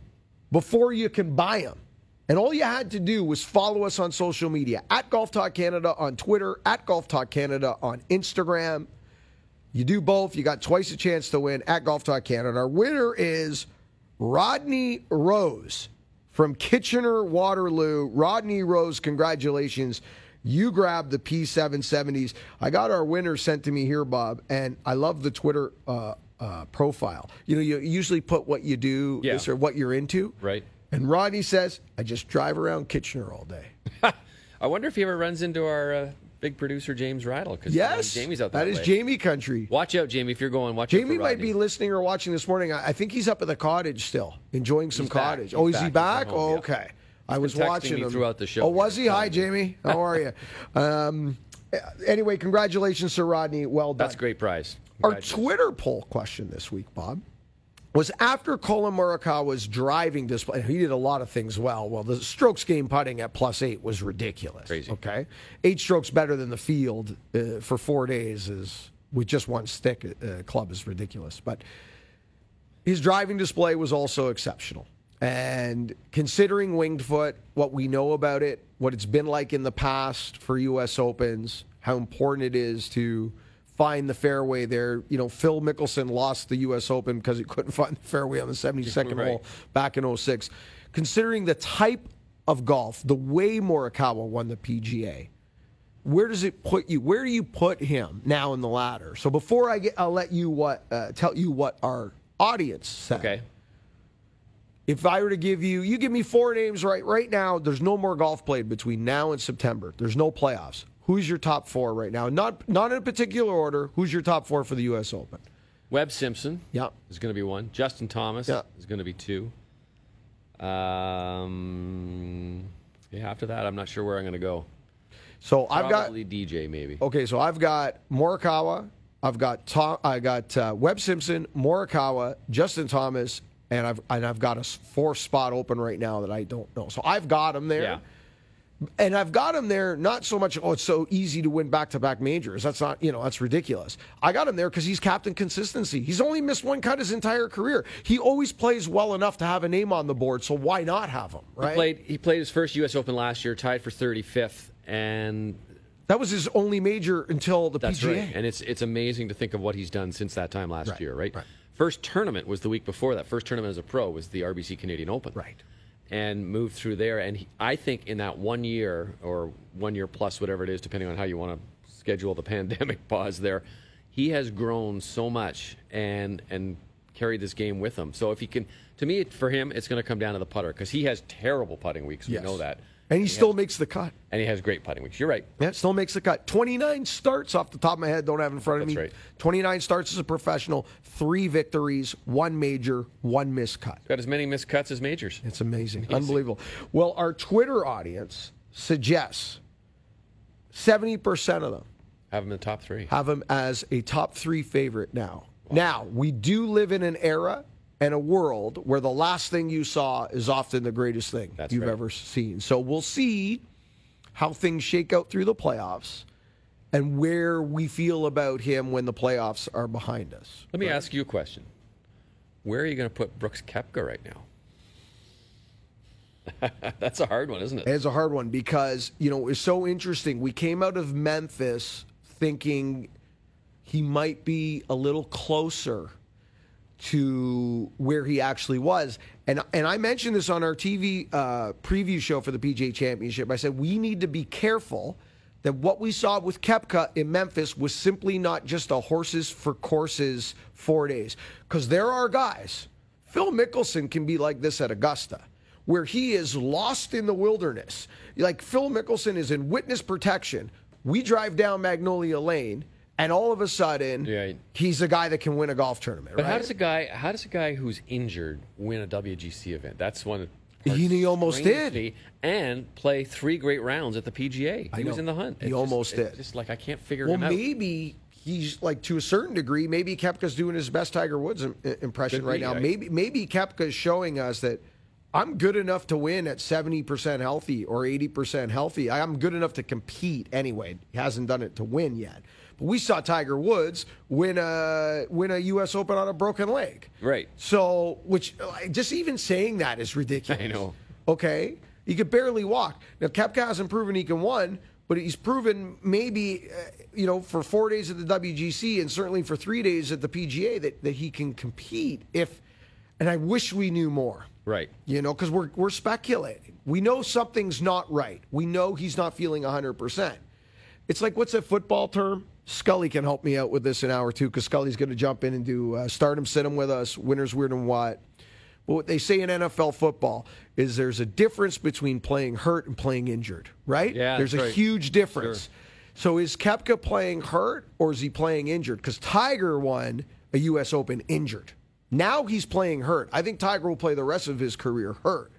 before you can buy them. And all you had to do was follow us on social media at Golf Talk Canada on Twitter, at Golf Talk Canada on Instagram. You do both, you got twice a chance to win at Golf Talk Canada. Our winner is Rodney Rose from Kitchener Waterloo. Rodney Rose, congratulations. You grabbed the P770s. I got our winner sent to me here, Bob, and I love the Twitter uh, uh, profile. You know, you usually put what you do Yeah. or what you're into. Right. And Rodney says, I just drive around Kitchener all day. [laughs] I wonder if he ever runs into our uh, big producer James Rattle because Yes. Jamie's out that That is way. Jamie country. Watch out, Jamie, if you're going. Watch out Jamie might be listening or watching this morning. I I think he's up at the cottage still, enjoying some He's cottage. Oh, is back. he back? home, oh, okay. I was watching him throughout the show. Oh, was he? Hi. Jamie. How are you? [laughs] Um, anyway, congratulations to Rodney. Well done. That's a great prize. Our Twitter poll question this week, Bob, was after Collin Morikawa's driving display. He did a lot of things well. Well, the strokes game putting at plus eight was ridiculous. Crazy. Okay, eight strokes better than the field uh, for four days is with just one stick uh, club is ridiculous. But his driving display was also exceptional. And considering winged foot, what we know about it, what it's been like in the past for U.S. Opens, how important it is to find the fairway there. You know, Phil Mickelson lost the U.S. Open because he couldn't find the fairway on the 72nd Right. hole back in 06. Considering the type of golf, the way Morikawa won the PGA, where does it put you? Where do you put him now in the ladder? So before I get, I'll let you what uh, tell you what our audience said. Okay. If I were to give you, you give me four names right right now. There's no more golf played between now and September. There's no playoffs. Who's your top four right now? Not not in a particular order. Who's your top four for the U.S. Open? Webb Simpson Yeah. is going to be one. Justin Thomas Yeah. is going to be two. Um, yeah, after that, I'm not sure where I'm going to go. So I've got Probably DJ, maybe. okay. So I've got Morikawa. I've got Tom, I got uh, Webb Simpson, Morikawa, Justin Thomas, and I've and I've got a four spot open right now that I don't know. So I've got him there. Yeah. And I've got him there not so much, oh, it's so easy to win back to back majors. That's not, you know, that's ridiculous. I got him there because he's captain consistency. He's only missed one cut his entire career. He always plays well enough to have a name on the board, so why not have him, right? He played. He played his first U.S. Open last year, tied for 35th, and that was his only major until the that's PGA. right. And it's it's amazing to think of what he's done since that time last Right, year, right? right. First tournament was the week before that. First tournament as a pro was the RBC Canadian Open. Right. And moved through there. And he, I think in that one year or one year plus, whatever it is, depending on how you want to schedule the [laughs] pandemic pause there, he has grown so much and and carried this game with him. So if he can, to me, for him, it's going to come down to the putter because he has terrible putting weeks. We Yes. know that. And he still makes the cut. And he has great putting weeks. You're right. Yeah, still makes the cut. 29 starts off the top of my head, don't have in front of That's me. right. 29 starts as a professional, three victories, one major, one missed cut. Got as many missed cuts as majors. It's amazing. Unbelievable. Well, our Twitter audience suggests 70% of them Have him in the top three. have him as a top three favorite now. Now, we do live in an era and a world where the last thing you saw is often the greatest thing That's you've right. ever seen. So we'll see how things shake out through the playoffs and where we feel about him when the playoffs are behind us. Let me ask you a question. Where are you going to put Brooks Koepka right now? [laughs] That's a hard one, isn't it? It's a hard one because, you know, it's so interesting. We came out of Memphis thinking he might be a little closer to where he actually was. And and I mentioned this on our TV uh, preview show for the PGA Championship. I said we need to be careful that what we saw with Koepka in Memphis was simply not just a horses for courses four days. Because there are guys, Phil Mickelson can be like this at Augusta, where he is lost in the wilderness. Like Phil Mickelson is in witness protection. We drive down Magnolia Lane. And all of a sudden, Yeah. he's a guy that can win a golf tournament. But right? how does a guy how does a guy who's injured win a WGC event? That's one. He- he almost did. and play three great rounds at the PGA. He was in the hunt. He just- almost it's did. Just like I can't figure Well, him out. maybe he's like to a certain degree. Maybe Koepka's doing his best Tiger Woods im- impression Could right be, now. right? Maybe maybe Koepka's showing us that I'm good enough to win at 70% healthy or 80% healthy. I'm good enough to compete anyway. He hasn't done it to win yet. We saw Tiger Woods win a win a U.S. Open on a broken leg. Right. So, which just even saying that is ridiculous. I know. Okay, he could barely walk. Now Koepka hasn't proven he can win, but he's proven maybe, uh, you know, for four days at the WGC and certainly for three days at the PGA that, that he can compete. If, and I wish we knew more. Right. You know, because we're we're speculating. We know something's not right. We know he's not feeling hundred percent. It's like what's that football term? Scully can help me out with this an hour two because Scully's going to jump in and do uh, start him, sit him with us. Winners, weird and what. But what they say in NFL football is there's a difference between playing hurt and playing injured, right? Yeah, there's a right. huge difference. So is Koepka playing hurt or is he playing injured? Because Tiger won a U.S. Open injured. Now he's playing hurt. I think Tiger will play the rest of his career hurt.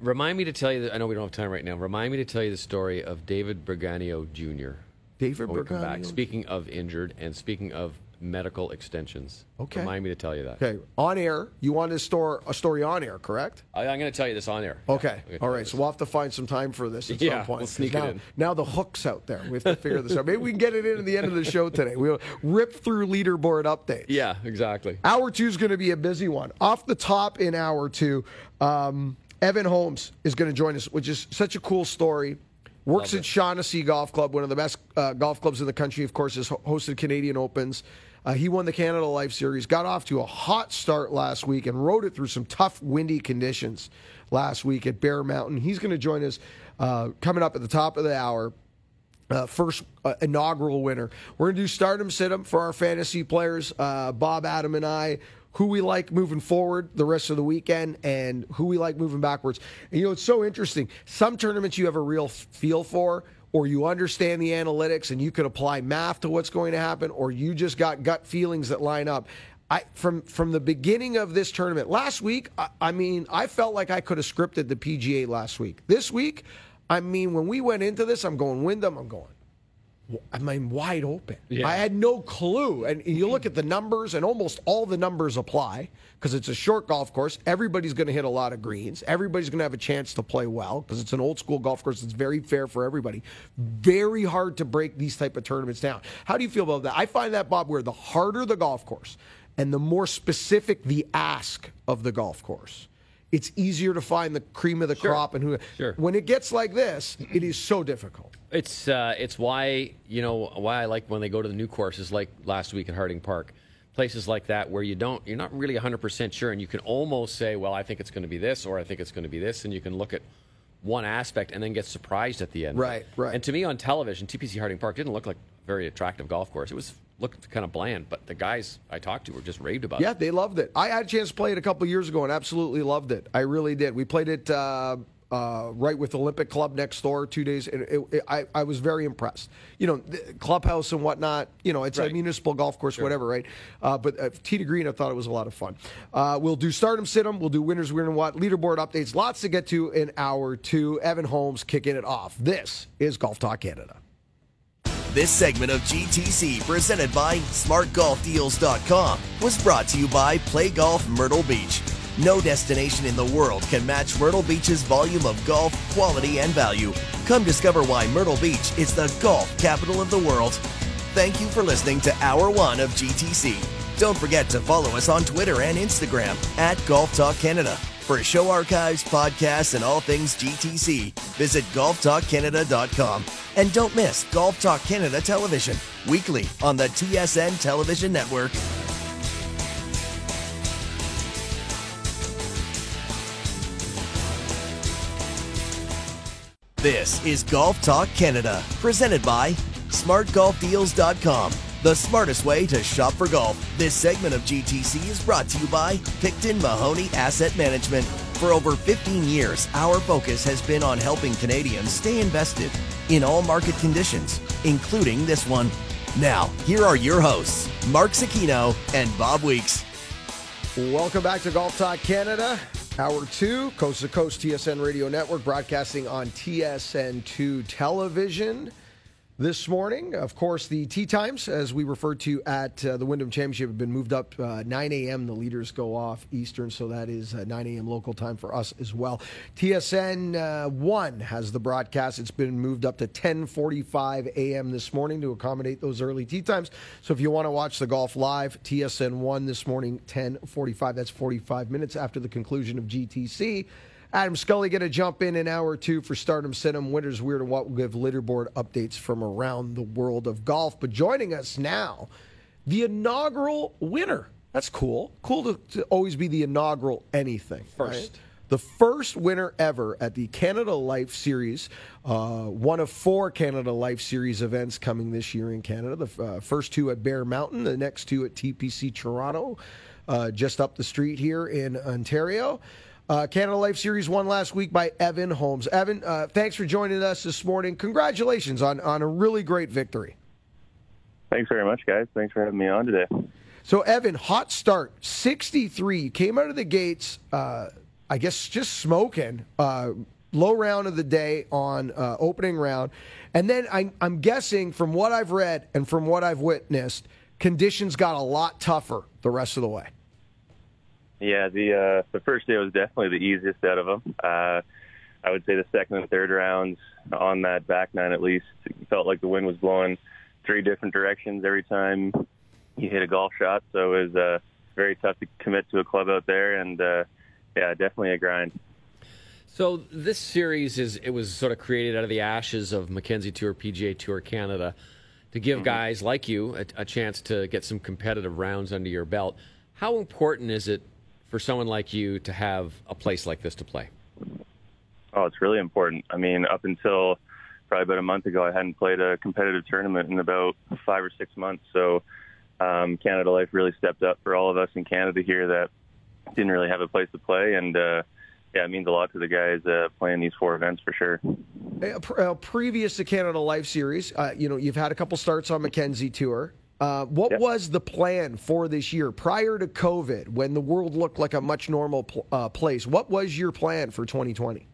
Remind me to tell you. That, I know we don't have time right now. Remind me to tell you the story of David Berganio Jr. David when we come back. Berganio? Speaking of injured and speaking of medical extensions. Okay. Remind me to tell you that. Okay, on air. You want to store a story on air, correct? I, I'm going to tell you this on air. Okay. Yeah, I'm gonna All tell you right. this. So we'll have to find some time for this at Yeah, some point. we'll sneak it now, in. now the hook's out there. We have to figure this out. Maybe we can get it in at the end of the show today. We'll rip through leaderboard updates. Yeah, exactly. Hour two is going to be a busy one. Off the top in hour two, um, Evan Holmes is going to join us, which is such a cool story. Works Love at Shaughnessy Golf Club, one of the best uh, golf clubs in the country. Of course, has hosted Canadian Opens. Uh, he won the Canada Life Series, got off to a hot start last week, and rode it through some tough, windy conditions last week at Bear Mountain. He's going to join us uh, coming up at the top of the hour uh, first uh, inaugural winner. We're going to do stardom sit 'em for our fantasy players, uh, Bob, Adam, and I. Who we like moving forward the rest of the weekend, and who we like moving backwards. And you know, it's so interesting. Some tournaments you have a real feel for, or you understand the analytics, and you can apply math to what's going to happen, or you just got gut feelings that line up. I from from the beginning of this tournament last week. I, I mean, I felt like I could have scripted the PGA last week. This week, I mean, when we went into this, I'm going Wyndham. I'm going. I mean, wide open. Yeah. I had no clue. And you look at the numbers, and almost all the numbers apply because it's a short golf course. Everybody's going to hit a lot of greens. Everybody's going to have a chance to play well because it's an old school golf course. It's very fair for everybody. Very hard to break these type of tournaments down. How do you feel about that? I find that Bob, where the harder the golf course and the more specific the ask of the golf course. It's easier to find the cream of the crop and who. Sure. When it gets like this, it is so difficult. It's uh, it's why you know why I like when they go to the new courses like last week at Harding Park. places like that where you don't, you're not really 100% sure, and you can almost say, well, I think it's going to be this, or I think it's going to be this, and you can look at one aspect and then get surprised at the end. Right, right. And to me, on television, TPC Harding Park didn't look like a very attractive golf course. It was looked kind of bland, but the guys I talked to were just raved about Yeah, it. Yeah, they loved it. I had a chance to play it a couple years ago and absolutely loved it. I really did. We played it uh, uh, right with Olympic Club next door two days. And it, it, I, I was very impressed. You know, clubhouse and whatnot. You know, it's Right. a municipal golf course, whatever, right? Uh, but uh, Tee to Green, I thought it was a lot of fun. Uh, we'll do Stardom Situm. We'll do Winners, Weird and What leaderboard updates. Lots to get to in hour two. Evan Holmes kicking it off. This is Golf Talk Canada. This segment of GTC, presented by SmartGolfDeals.com, was brought to you by Play Golf Myrtle Beach. No destination in the world can match Myrtle Beach's volume of golf, quality, and value. Come discover why Myrtle Beach is the golf capital of the world. Thank you for listening to Hour One of GTC. Don't forget to follow us on Twitter and Instagram at Golf Talk Canada. For show archives, podcasts, and all things GTC, visit golftalkcanada.com. And don't miss Golf Talk Canada television, weekly on the TSN television network. This is Golf Talk Canada, presented by SmartGolfDeals.com, the smartest way to shop for golf. This segment of GTC is brought to you by Picton Mahoney Asset Management. For over 15 years, our focus has been on helping Canadians stay invested in all market conditions, including this one. Now, here are your hosts, Mark Zecchino and Bob Weeks. Welcome back to Golf Talk Canada. Hour two, coast to coast TSN Radio Network, broadcasting on TSN2 television this morning. Of course, the tee times, as we referred to at uh, the Wyndham Championship, have been moved up uh, 9 a.m. The leaders go off Eastern, so that is uh, 9 a.m. local time for us as well. TSN uh, 1 has the broadcast. It's been moved up to 10:45 a.m. this morning to accommodate those early tee times. So if you want to watch the golf live, TSN 1 this morning, 10:45. That's 45 minutes after the conclusion of GTC. Adam Scully going to jump in in hour or two for Stardom Cinema. Winners Weird and What will give leaderboard updates from around the world of golf. But joining us now, the inaugural winner. That's cool. Cool to, to always be the inaugural anything. First. right? The first winner ever at the Canada Life Series, uh, one of four Canada Life Series events coming this year in Canada. The uh, first two at Bear Mountain, the next two at TPC Toronto, uh, just up the street here in Ontario. Uh, Canada Life Series won last week by Evan Holmes. Evan, uh, thanks for joining us this morning. Congratulations on, on a really great victory. Thanks very much, guys. Thanks for having me on today. So, Evan, hot start, 63. You came out of the gates, uh, I guess, just smoking. Uh, low round of the day on uh, opening round. And then I, I'm guessing from what I've read and from what I've witnessed, conditions got a lot tougher the rest of the way. Yeah, the uh, the first day was definitely the easiest out of them. Uh, I would say the second and third rounds on that back nine at least felt like the wind was blowing three different directions every time you hit a golf shot. So it was uh, very tough to commit to a club out there, and uh, yeah, definitely a grind. So this series is it was sort of created out of the ashes of Mackenzie Tour, PGA Tour Canada, to give guys like you a, a chance to get some competitive rounds under your belt. How important is it for someone like you to have a place like this to play? Oh, it's really important. I mean, up until probably about a month ago, I hadn't played a competitive tournament in about five or six months. So um, Canada Life really stepped up for all of us in Canada here that didn't really have a place to play, and uh, yeah, it means a lot to the guys uh, playing these four events for sure. Uh, pr- uh, previous to Canada Life Series, uh, you know, you've had a couple starts on Mackenzie Tour. Uh, what Yep. was the plan for this year prior to COVID, when the world looked like a much normal pl- uh, place? What was your plan for 2020?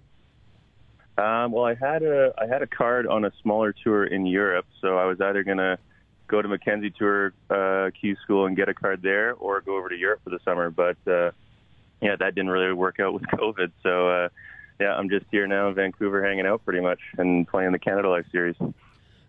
Um, well, I had a I had a card on a smaller tour in Europe, so I was either gonna go to Mackenzie Tour uh, Q School and get a card there, or go over to Europe for the summer. But uh, yeah, that didn't really work out with [laughs] COVID. So uh, yeah, I'm just here now in Vancouver, hanging out pretty much and playing the Canada Life Series.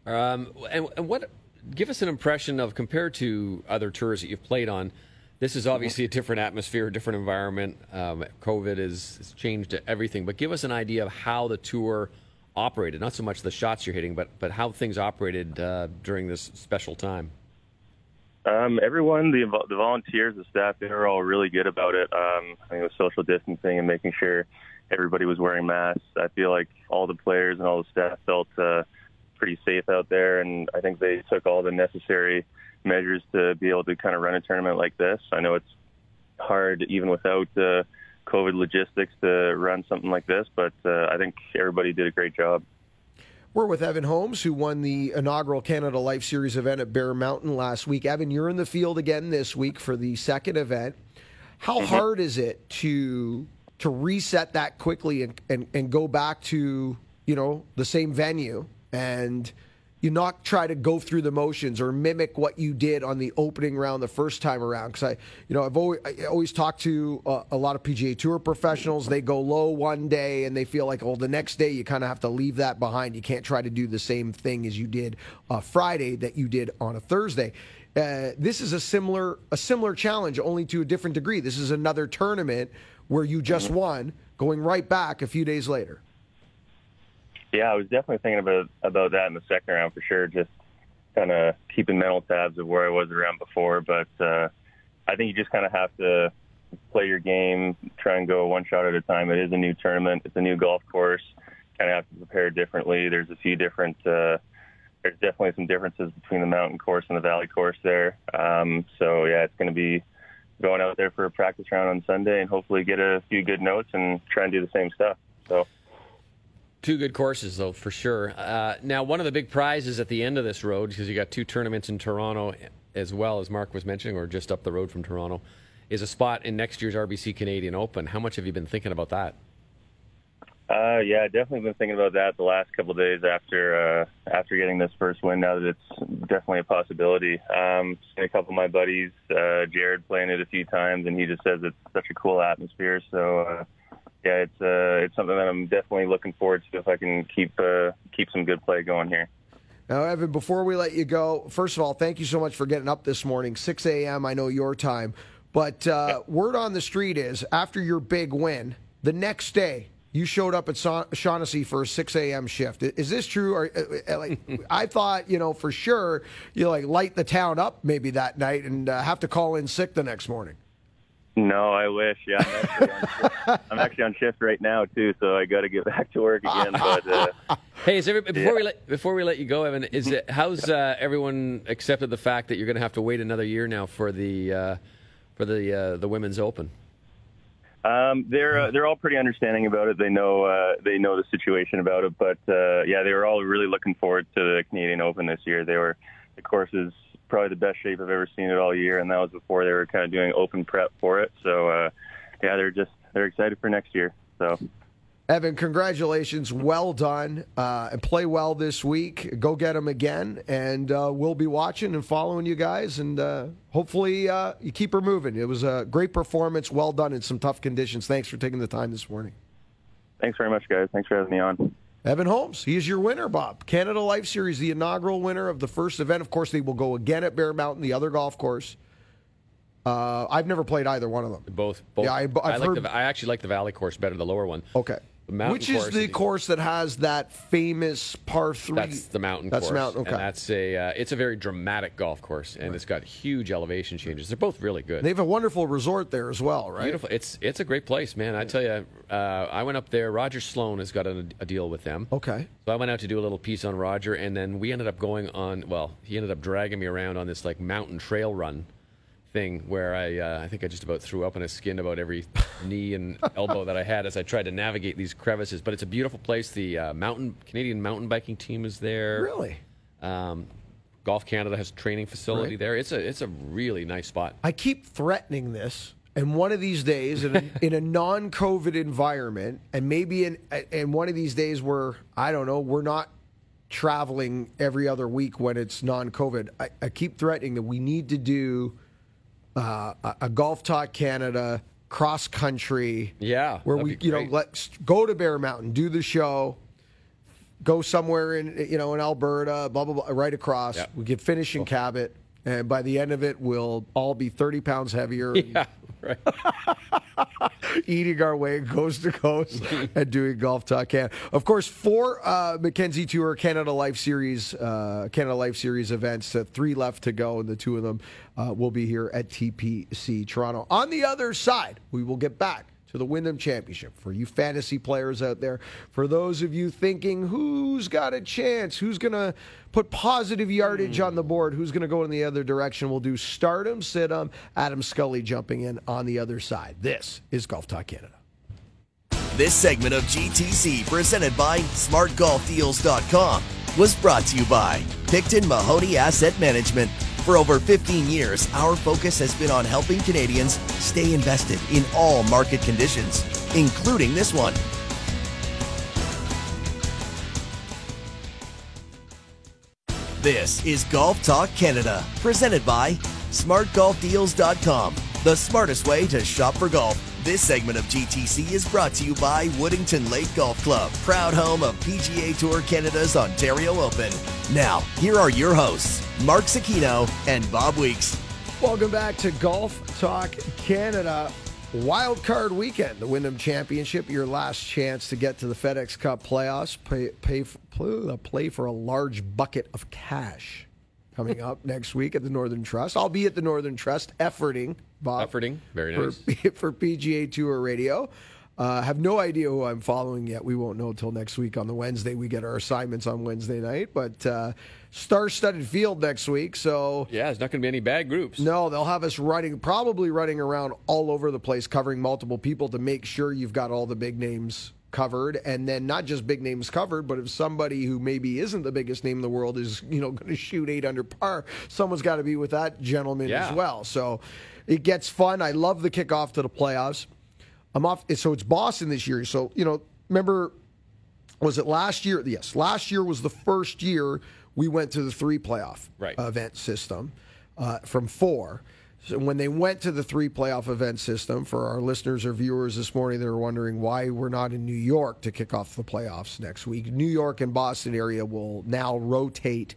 Um, and, and what? Give us an impression of compared to other tours that you've played on. This is obviously a different atmosphere, a different environment. Um, COVID has, changed everything, but give us an idea of how the tour operated. Not so much the shots you're hitting, but but how things operated uh, during this special time. Um, everyone, the the volunteers, the staff, they were all really good about it. Um, I social distancing and making sure everybody was wearing masks. I feel like all the players and all the staff felt uh, pretty safe out there, and I think they took all the necessary measures to be able to kind of run a tournament like this. I know it's hard even without uh, COVID logistics to run something like this, but uh, I think everybody did a great job. We're with Evan Holmes, who won the inaugural Canada Life Series event at Bear Mountain last week. Evan, you're in the field again this week for the second event. How mm-hmm. hard is it to to reset that quickly and, and, and go back to you know the same venue and you not try to go through the motions or mimic what you did on the opening round the first time around. Because I, you know, I've always, I always talked to uh, a lot of PGA Tour professionals. They go low one day and they feel like, oh, the next day you kind of have to leave that behind. You can't try to do the same thing as you did uh, Friday that you did on a Thursday. Uh, this is a similar a similar challenge, only to a different degree. This is another tournament where you just mm-hmm. won, going right back a few days later. Yeah, I was definitely thinking about about that in the second round for sure. Just kind of keeping mental tabs of where I was around before, but uh, I think you just kind of have to play your game, try and go one shot at a time. It is a new tournament. It's a new golf course. Kind of have to prepare differently. There's a few different. Uh, there's definitely some differences between the mountain course and the valley course there. Um, so yeah, it's going to be going out there for a practice round on Sunday and hopefully get a few good notes and try and do the same stuff. So. Two good courses, though, for sure. Uh, now, one of the big prizes at the end of this road, because you got two tournaments in Toronto, as well as Mark was mentioning, or just up the road from Toronto, is a spot in next year's RBC Canadian Open. How much have you been thinking about that? Uh, yeah, definitely been thinking about that the last couple of days after uh, after getting this first win. Now that it's definitely a possibility. Um, seen a couple of my buddies, uh, Jared, playing it a few times, and he just says it's such a cool atmosphere. So uh, yeah, it's uh, it's something that I'm definitely looking forward to if I can keep uh, keep some good play going here. Now, Evan, before we let you go, first of all, thank you so much for getting up this morning, 6 a.m. I know your time, but uh, word on the street is after your big win, the next day you showed up at Shaughnessy for a 6 a.m. shift. Is this true? Or uh, uh, like, [laughs] I thought, you know, for sure you like light the town up maybe that night and uh, have to call in sick the next morning. No, I wish. Yeah, I'm [laughs] actually, I'm actually on shift right now too, so I got to get [laughs] back to work again. But uh, [laughs] hey, is every, before yeah. we let before we let you go, Evan, is it how's uh, everyone accepted the fact that you're going to have to wait another year now for the uh, for the uh, the women's open? Um, they're uh, they're all pretty understanding about it. They know uh, they know the situation about it, but yeah, they were all really looking forward to the Canadian Open this year. They were the courses probably the best shape I've ever seen it all year, and that was before they were kind of doing open prep for it. So uh, yeah, they're just they're excited for next year. So. Evan, congratulations. Well done. Uh, and play well this week. Go get them again. And uh, we'll be watching and following you guys. And uh, hopefully uh, you keep her moving. It was a great performance. Well done in some tough conditions. Thanks for taking the time this morning. Thanks very much, guys. Thanks for having me on. Evan Holmes, he is your winner, Bob. Canada Life Series, the inaugural winner of the first event. Of course, they will go again at Bear Mountain, the other golf course. Uh, I've never played either one of them. Both. both. Yeah, I, I, like heard... the, I actually like the Valley course better, the lower one. Okay. Which is the course that has that famous par three? That's the mountain that's course. Mountain, okay. And that's a uh, it's a very dramatic golf course, and right. it's got huge elevation changes. They're both really good. They have a wonderful resort there as well, right? Beautiful. It's it's a great place, man. I tell you, uh, I went up there. Roger Sloan has got a, a, deal with them. Okay. So I went out to do a little piece on Roger, and then we ended up going on. Well, he ended up dragging me around on this like mountain trail run thing where I uh, I think I just about threw up and I skinned about every [laughs] knee and elbow that I had as I tried to navigate these crevices. But it's a beautiful place. The uh, mountain Canadian mountain biking team is there. Really. Um, Golf Canada has a training facility right. there. It's a it's a really nice spot. I keep threatening this, and one of these days, in a, [laughs] in a non-COVID environment, and maybe in in one of these days where I don't know, we're not traveling every other week when it's non-COVID. I, I keep threatening that we need to do uh, a Golf Talk Canada cross country. Yeah, where we you know let's go to Bear Mountain, do the show, go somewhere in you know in Alberta, blah blah blah, right across. We get finish in Cabot, and by the end of it, we'll all be thirty pounds heavier. [laughs] Yeah. Right. [laughs] eating our way coast to coast [laughs] and doing golf talk. Canada. Of course, four uh, Mackenzie Tour Canada Life Series, uh, Canada Life Series events. Uh, three left to go, and the two of them uh, will be here at TPC Toronto. On the other side, we will get back to the Wyndham Championship. For you fantasy players out there, for those of you thinking who's got a chance, who's going to put positive yardage on the board, who's going to go in the other direction, we'll do stardom, situm, Adam Scully jumping in on the other side. This is Golf Talk Canada. This segment of GTC, presented by SmartGolfDeals.com, was brought to you by Picton Mahoney Asset Management. For over 15 years, our focus has been on helping Canadians stay invested in all market conditions, including this one. This is Golf Talk Canada, presented by SmartGolfDeals.com, the smartest way to shop for golf. This segment of GTC is brought to you by Woodington Lake Golf Club, proud home of PGA Tour Canada's Ontario Open. Now, here are your hosts, Mark Zecchino and Bob Weeks. Welcome back to Golf Talk Canada. Wild card weekend, the Wyndham Championship, your last chance to get to the FedEx Cup playoffs. Pay, pay play, uh, play for a large bucket of cash coming up [laughs] next week at the Northern Trust. I'll be at the Northern Trust, efforting, Bob. Very nice. [laughs] For PGA Tour Radio. Uh, have no idea who I'm following yet. We won't know until next week on the Wednesday. We get our assignments on Wednesday night, but uh, star-studded field next week. So Yeah, there's not going to be any bad groups. no, they'll have us running, probably running around all over the place, covering multiple people to make sure you've got all the big names covered, and then not just big names covered, but if somebody who maybe isn't the biggest name in the world is, you know, going to shoot eight under par, someone's got to be with that gentleman Yeah. as well. So it gets fun. I love the kickoff to the playoffs. I'm off. So it's Boston this year. So you know, remember was it last year? Yes, last year was the first year we went to the three playoff Right. event system uh, from four. So when they went to the three playoff event system, for our listeners or viewers this morning, they were wondering why we're not in New York to kick off the playoffs next week. New York and Boston area will now rotate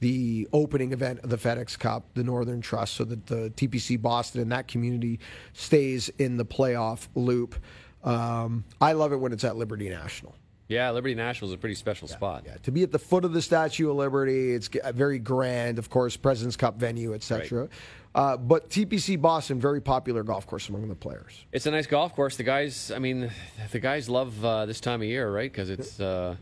the opening event of the FedEx Cup, the Northern Trust, so that the TPC Boston and that community stays in the playoff loop. Um, I love it when it's at Liberty National. Yeah, Liberty National is a pretty special spot. Yeah, to be at the foot of the Statue of Liberty, it's very grand. Of course, President's Cup venue, etc. Uh, but TPC Boston, very popular golf course among the players. It's a nice golf course. The guys, I mean, the guys love uh, this time of year, right? Because it's uh,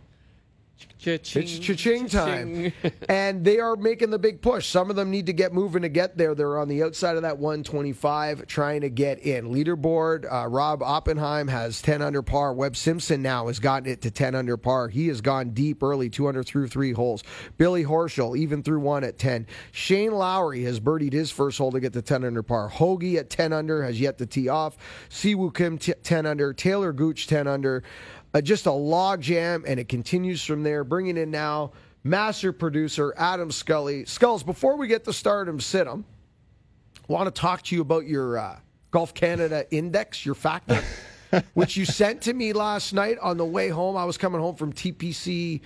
cha-ching, It's cha-ching time. cha-ching. [laughs] and they are making the big push. Some of them need to get moving to get there. They're on the outside of that 125 trying to get in. Leaderboard, uh, Rob Oppenheim has 10 under par. Webb Simpson now has gotten it to 10 under par. He has gone deep early, 200 through three holes. Billy Horschel, even through one at 10. Shane Lowry has birdied his first hole to get to 10 under par. Hoge at 10 under has yet to tee off. Siwoo Kim t- 10 under. Talor Gooch 10 under. Uh, just a log jam, and it continues from there. Bringing in now master producer Adam Scully. Skulls, before we get to stardom, sit 'em. Want to talk to you about your uh, Golf Canada index, your factor, [laughs] which you sent to me last night on the way home. I was coming home from TPC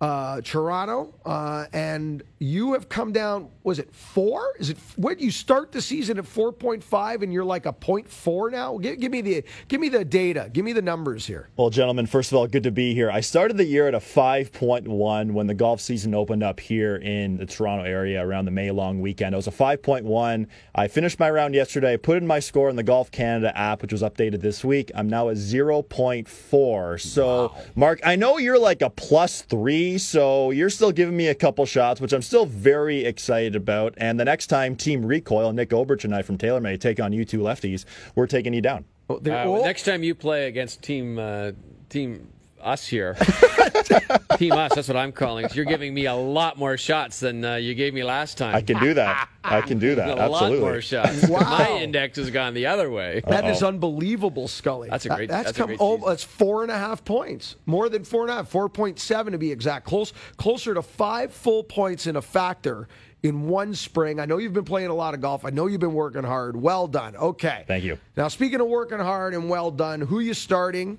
uh, Toronto, uh, and you have come down. Was it four? Is it when you start the season at four point five, and you're like a point four now? Give, give me the give me the data. Give me the numbers here. Well, gentlemen, first of all, good to be here. I started the year at a 5.1 when the golf season opened up here in the Toronto area around the May long weekend. It was a 5.1. I finished my round yesterday, put in my score in the Golf Canada app, which was updated this week. I'm now at 0.4. So, Mark, I know you're like a plus three, so you're still giving me a couple shots, which I'm still very excited about. And the next time Team Recoil, Nick Oberch and I from TaylorMade take on you two lefties, we're taking you down. Oh, Uh, oh, Next time you play against team uh, team us here, [laughs] team us. That's what I'm calling. You're giving me a lot more shots than uh, you gave me last time. I can do that. I can do that. [laughs] a lot more shots. [laughs] Wow. My index has gone the other way. That is unbelievable, Scully. That's a That- great- that's, that's come. great oh, that's four and a half points, more than four and a half, four point seven to be exact. Close, closer to five full points in a factor in one spring. I know you've been playing a lot of golf. I know you've been working hard. Well done. Okay. Thank you. Now, speaking of working hard and well done, who you starting?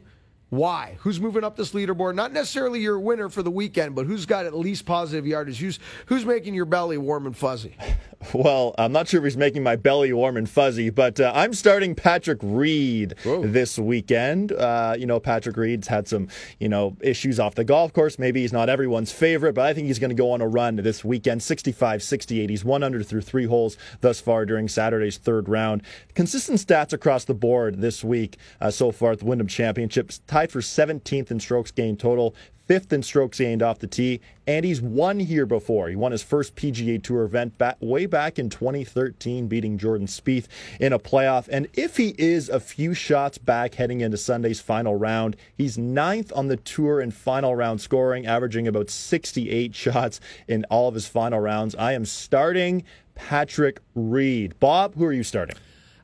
Why? Who's moving up this leaderboard? Not necessarily your winner for the weekend, but who's got at least positive yardage? Who's who's making your belly warm and fuzzy? [laughs] Well, I'm not sure if he's making my belly warm and fuzzy, but uh, I'm starting Patrick Reed Whoa. this weekend. Uh, you know, Patrick Reed's had some, you know, issues off the golf course. Maybe he's not everyone's favorite, but I think he's going to go on a run this weekend 65 68. He's one under through three holes thus far during Saturday's third round. Consistent stats across the board this week uh, so far at the Wyndham Championship. Tied for 17th in strokes gained total, fifth in strokes gained off the tee, and he's won here before. He won his first PGA Tour event back, way back in 2013, beating Jordan Spieth in a playoff. And if he is a few shots back heading into Sunday's final round, he's ninth on the tour in final round scoring, averaging about 68 shots in all of his final rounds. I am starting Patrick Reed. Bob, who are you starting?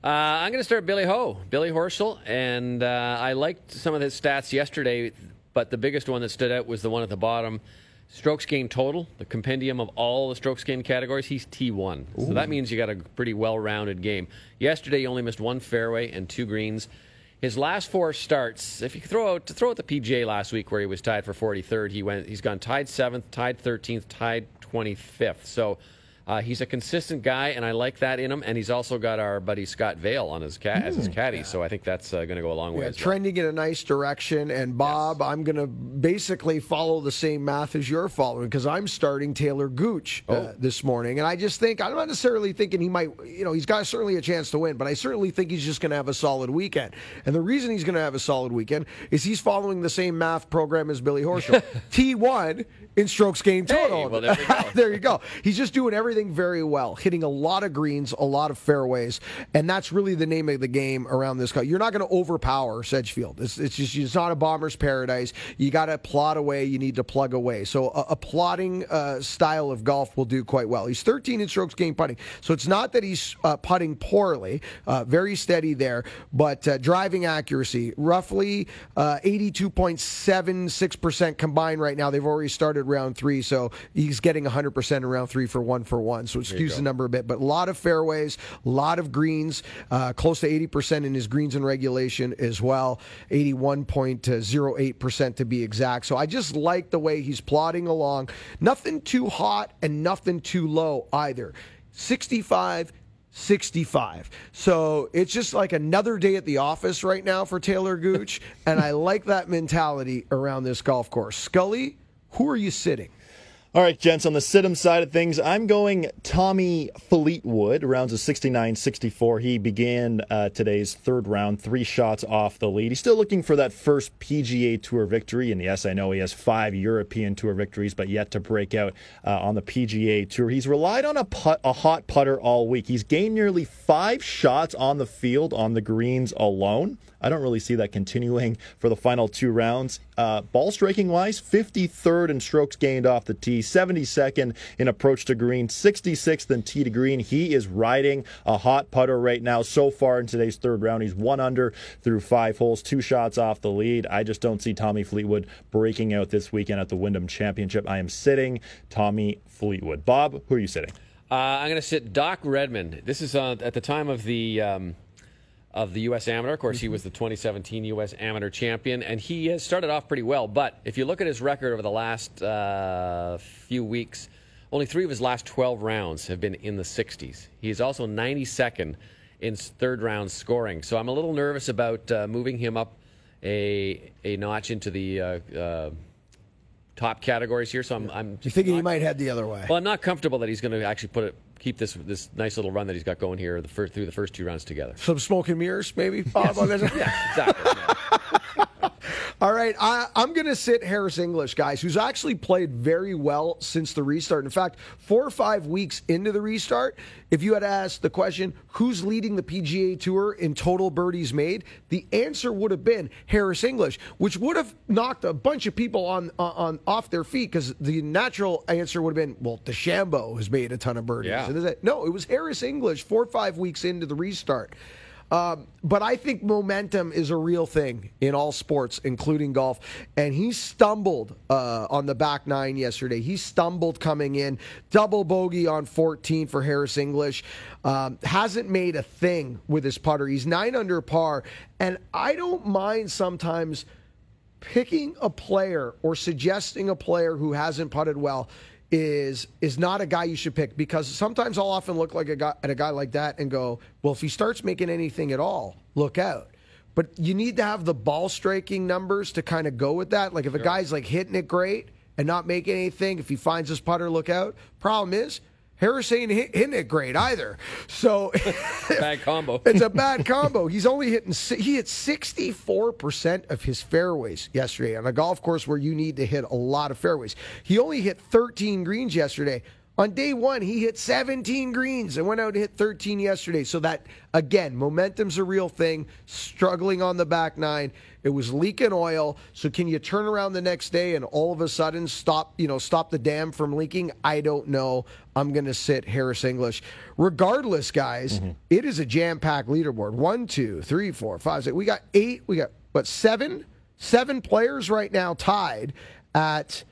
Uh, I'm going to start Billy Ho, Billy Horschel, and uh, I liked some of his stats yesterday. But the biggest one that stood out was the one at the bottom. Strokes gained total, the compendium of all the strokes gained categories, he's T1. Ooh. So that means you got a pretty well rounded game. Yesterday, he only missed one fairway and two greens. His last four starts, if you throw out to throw out the PGA last week where he was tied for 43rd, he went he's gone tied 7th, tied 13th, tied 25th. So uh, he's a consistent guy, and I like that in him. And he's also got our buddy Scott Vale on his cat mm, as his hmm. caddy, so I think that's uh, going to go a long way. Yeah, trending well. in a nice direction. And Bob, yes. I'm going to basically follow the same math as you're following because I'm starting Talor Gooch uh, oh. this morning, and I just think I'm not necessarily thinking he might. You know, he's got certainly a chance to win, but I certainly think he's just going to have a solid weekend. And the reason he's going to have a solid weekend is he's following the same math program as Billy Horschel. [laughs] T1 in strokes gained total. Hey, well, there, [laughs] there you go. He's just doing everything very well, hitting a lot of greens, a lot of fairways, and that's really the name of the game around this cut. You're not going to overpower Sedgefield. It's, it's just it's not a bomber's paradise. You got to plot away. You need to plug away. So a, a plotting uh, style of golf will do quite well. He's 13 in strokes gained putting, so it's not that he's uh, putting poorly. Uh, very steady there, but uh, driving accuracy roughly 82.76% uh, combined right now. They've already started round three, so he's getting 100% in round three for one for one. So it skews the number a bit, but a lot of fairways, a lot of greens, uh, close to 80% in his greens and regulation as well, 81.08% to be exact. So I just like the way he's plodding along. Nothing too hot and nothing too low either. 65 65. So it's just like another day at the office right now for Talor Gooch. and I like that mentality around this golf course. Scully, who are you sitting? All right, gents, on the Situm side of things, I'm going Tommy Fleetwood, rounds of 69 64. He began uh, today's third round, three shots off the lead. He's still looking for that first PGA Tour victory. And yes, I know he has five European Tour victories, but yet to break out uh, on the PGA Tour. He's relied on a, put, a hot putter all week. He's gained nearly five shots on the field on the greens alone. I don't really see that continuing for the final two rounds. Uh, ball striking wise, 53rd in strokes gained off the tee, 72nd in approach to green, 66th in tee to green. He is riding a hot putter right now. So far in today's third round, he's one under through five holes, two shots off the lead. I just don't see Tommy Fleetwood breaking out this weekend at the Wyndham Championship. I am sitting Tommy Fleetwood. Bob, who are you sitting? Uh, I'm going to sit Doc Redman. This is uh, at the time of the. Um of the U.S. Amateur. Of course, he was the 2017 U.S. Amateur champion, and he has started off pretty well. But if you look at his record over the last uh, few weeks, only three of his last 12 rounds have been in the 60s. He is also 92nd in third round scoring. So I'm a little nervous about uh, moving him up a a notch into the. Uh, uh top categories here, so I'm. I'm you thinking not, he might head the other way? Well, I'm not comfortable that he's going to actually put it keep this this nice little run that he's got going here the first, through the first two rounds together. Some smoke and mirrors, maybe, Bob. Yes. [laughs] yeah, exactly. Yeah. [laughs] All right, I, am going to sit Harris English, guys, who's actually played very well since the restart. In fact, four or five weeks into the restart, if you had asked the question, who's leading the PGA Tour in total birdies made, the answer would have been Harris English, which would have knocked a bunch of people on on off their feet because the natural answer would have been, well, DeChambeau has made a ton of birdies. Yeah. No, it was Harris English, four or five weeks into the restart. Um, but I think momentum is a real thing in all sports, including golf. And he stumbled uh, on the back nine yesterday. He stumbled coming in, double bogey on 14 for Harris English. Um, hasn't made a thing with his putter. He's nine under par. And I don't mind sometimes picking a player or suggesting a player who hasn't putted well is is not a guy you should pick because sometimes I'll often look like a guy at a guy like that and go, well, if he starts making anything at all, look out. But you need to have the ball striking numbers to kind of go with that. Like if a guy's like hitting it great and not making anything, if he finds his putter, look out. Problem is, Harris ain't hitting it great either. So [laughs] Bad combo. [laughs] it's a bad combo. He's only hitting he hit 64% of his fairways yesterday on a golf course where you need to hit a lot of fairways. He only hit 13 greens yesterday. On day 1, he hit 17 greens and went out and hit 13 yesterday. So that again, momentum's a real thing. Struggling on the back 9. It was leaking oil. So can you turn around the next day and all of a sudden stop, you know, stop the dam from leaking? I don't know. I'm going to sit Harris English. Regardless, guys, mm-hmm. it is a jam-packed leaderboard. One, two, three, four, five, six. We got eight. We got what seven? Seven players right now tied at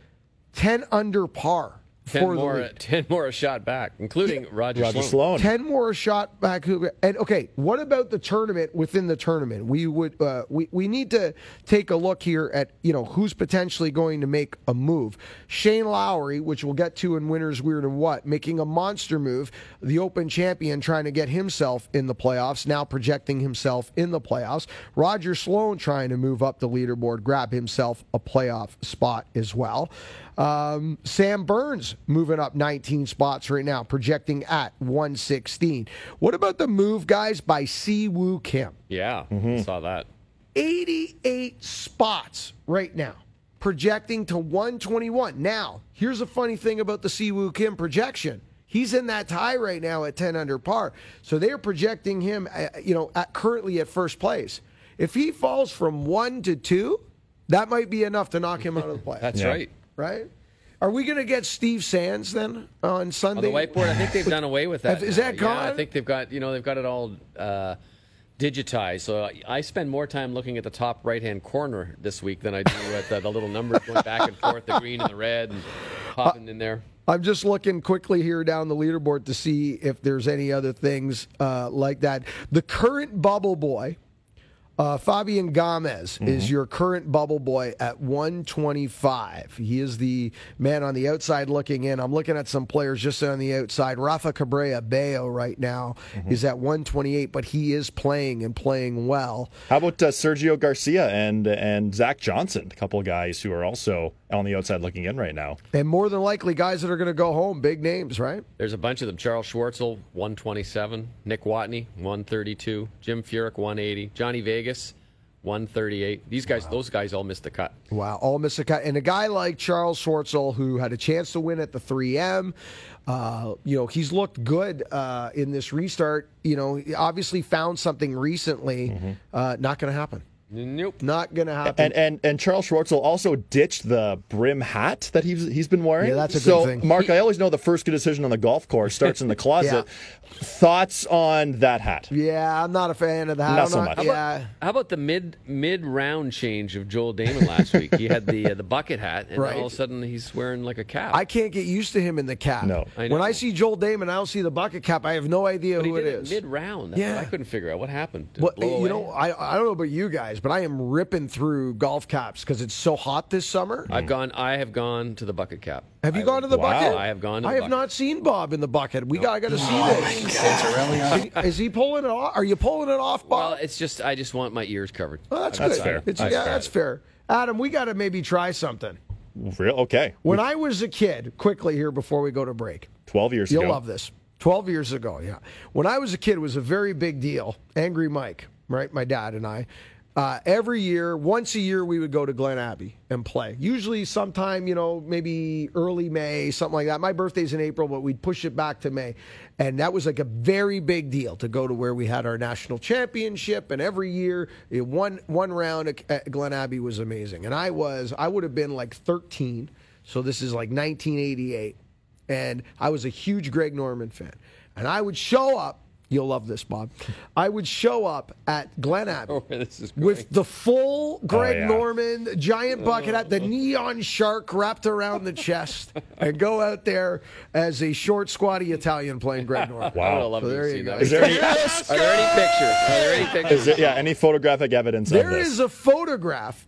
ten under par Ten for more, lead. ten more a shot back, including Roger, Roger Sloan. Sloan. 10 more a shot back and okay what about the tournament within the tournament we would uh, we, we need to take a look here at you know who's potentially going to make a move shane lowry which we'll get to in winners weird and what making a monster move the open champion trying to get himself in the playoffs now projecting himself in the playoffs roger sloan trying to move up the leaderboard grab himself a playoff spot as well um, Sam Burns moving up 19 spots right now, projecting at 116. What about the move, guys, by Si Woo Kim? Yeah, saw that. 88 spots right now, projecting to 121. Now, here's a funny thing about the Si Woo Kim projection. He's in that tie right now at 10 under par. So they're projecting him, uh, you know, at, currently at first place. If he falls from one to two, that might be enough to knock him out of the [laughs] play. That's Yeah. right. Right? Are we going to get Steve Sands then on On Sunday? the whiteboard, I think they've done away with that. Is that Yeah, gone? I think they've got you know they've got it all uh, digitized. So I- I spend more time looking at the top right hand corner this week than I do at the, the little numbers going back and forth, the green and the red, and popping in there. I'm just looking quickly here down the leaderboard to see if there's any other things uh, like that. The current bubble boy, uh, Fabian Gomez, is your current bubble boy at 125. He is the man on the outside looking in. I'm looking at some players just on the outside. Rafa Cabrera Bello right now is at 128, but he is playing and playing well. How about uh, Sergio Garcia and and Zach Johnson, a couple of guys who are also on the outside looking in right now. And more than likely, guys that are going to go home, big names, right? There's a bunch of them. Charles Schwartzel, 127. Nick Watney, 132. Jim Furyk, 180. Johnny Vegas, 138. These guys, those guys all missed the cut. Wow, all missed the cut. And a guy like Charles Schwartzel, who had a chance to win at the 3M, uh, you know, he's looked good uh, in this restart. You know, he obviously found something recently. Uh, not going to happen. Nope. Not going to happen. And and and Charles Schwartzel also ditched the brim hat that he's he's been wearing. Yeah, that's a good so, thing. Mark, I always know the first good decision on the golf course starts in the [laughs] closet. Thoughts on that hat? yeah, I'm not a fan of that. Not so much. How Yeah. How about the mid mid round change of Joel Dahmen last week? He had the uh, the bucket hat, and Right. all of a sudden he's wearing like a cap. I can't get used to him in the cap. No. I When I see Joel Dahmen, I don't see the bucket cap. I have no idea but who it did is. mid round. Yeah. I couldn't figure out what happened. Did Well, you away? know, I, I don't know about you guys, but I am ripping through golf caps because it's so hot this summer. I've gone. I have gone to the bucket cap. Have you I- gone to the Wow. bucket? I have gone to I have bucket. not seen Bob in the bucket. We got. I got to see oh, this. Is he- Is he pulling it off? Are you pulling it off, Bob? Well, it's just I just want my ears covered. Oh, that's, That's good. fair. It's, That's yeah, fair. that's fair. Adam, we got to maybe try something. Real okay. When I was a kid, quickly here before we go to break, Twelve years ago. you'll ago. love this. Twelve years ago, yeah. When I was a kid, it was a very big deal. Angry Mike, right? My dad and I. Uh, every year, once a year, we would go to Glen Abbey and play. Usually, sometime, you know, maybe early May, something like that. My birthday's in April, but we'd push it back to May. And that was like a very big deal to go to where we had our national championship. And every year, one one round at Glen Abbey was amazing. And I was, I would have been like 13. So this is like 1988 and I was a huge Greg Norman fan. And I would show up. You'll love this, Bob. I would show up at Glen Abbey [laughs] Oh, this is with the full oh, Greg yeah. Norman giant bucket hat, the oh. neon shark wrapped around the chest, and go out there as a short, squatty Italian playing Greg Norman. I would have loved So to there see you go. that. Is there any, Are there any pictures? Are there any pictures? is there, yeah, any photographic evidence of There this? is a photograph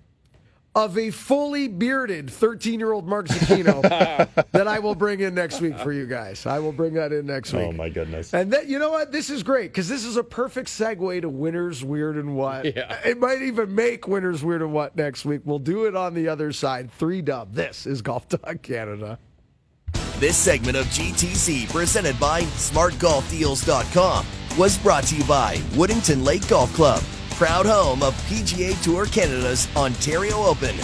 of a fully bearded 13 year old Mark Zecchino [laughs] that I will bring in next week for you guys. I will bring that in next oh, week. Oh my goodness! And that, you know what? This is great because this is a perfect segue to Winners Weird and What. Yeah. It might even make Winners Weird and What next week. We'll do it on the other side. Three dub. This is Golf Talk Canada. This segment of GTC, presented by SmartGolfDeals.com, was brought to you by Woodington Lake Golf Club, proud home of PGA Tour Canada's Ontario Open.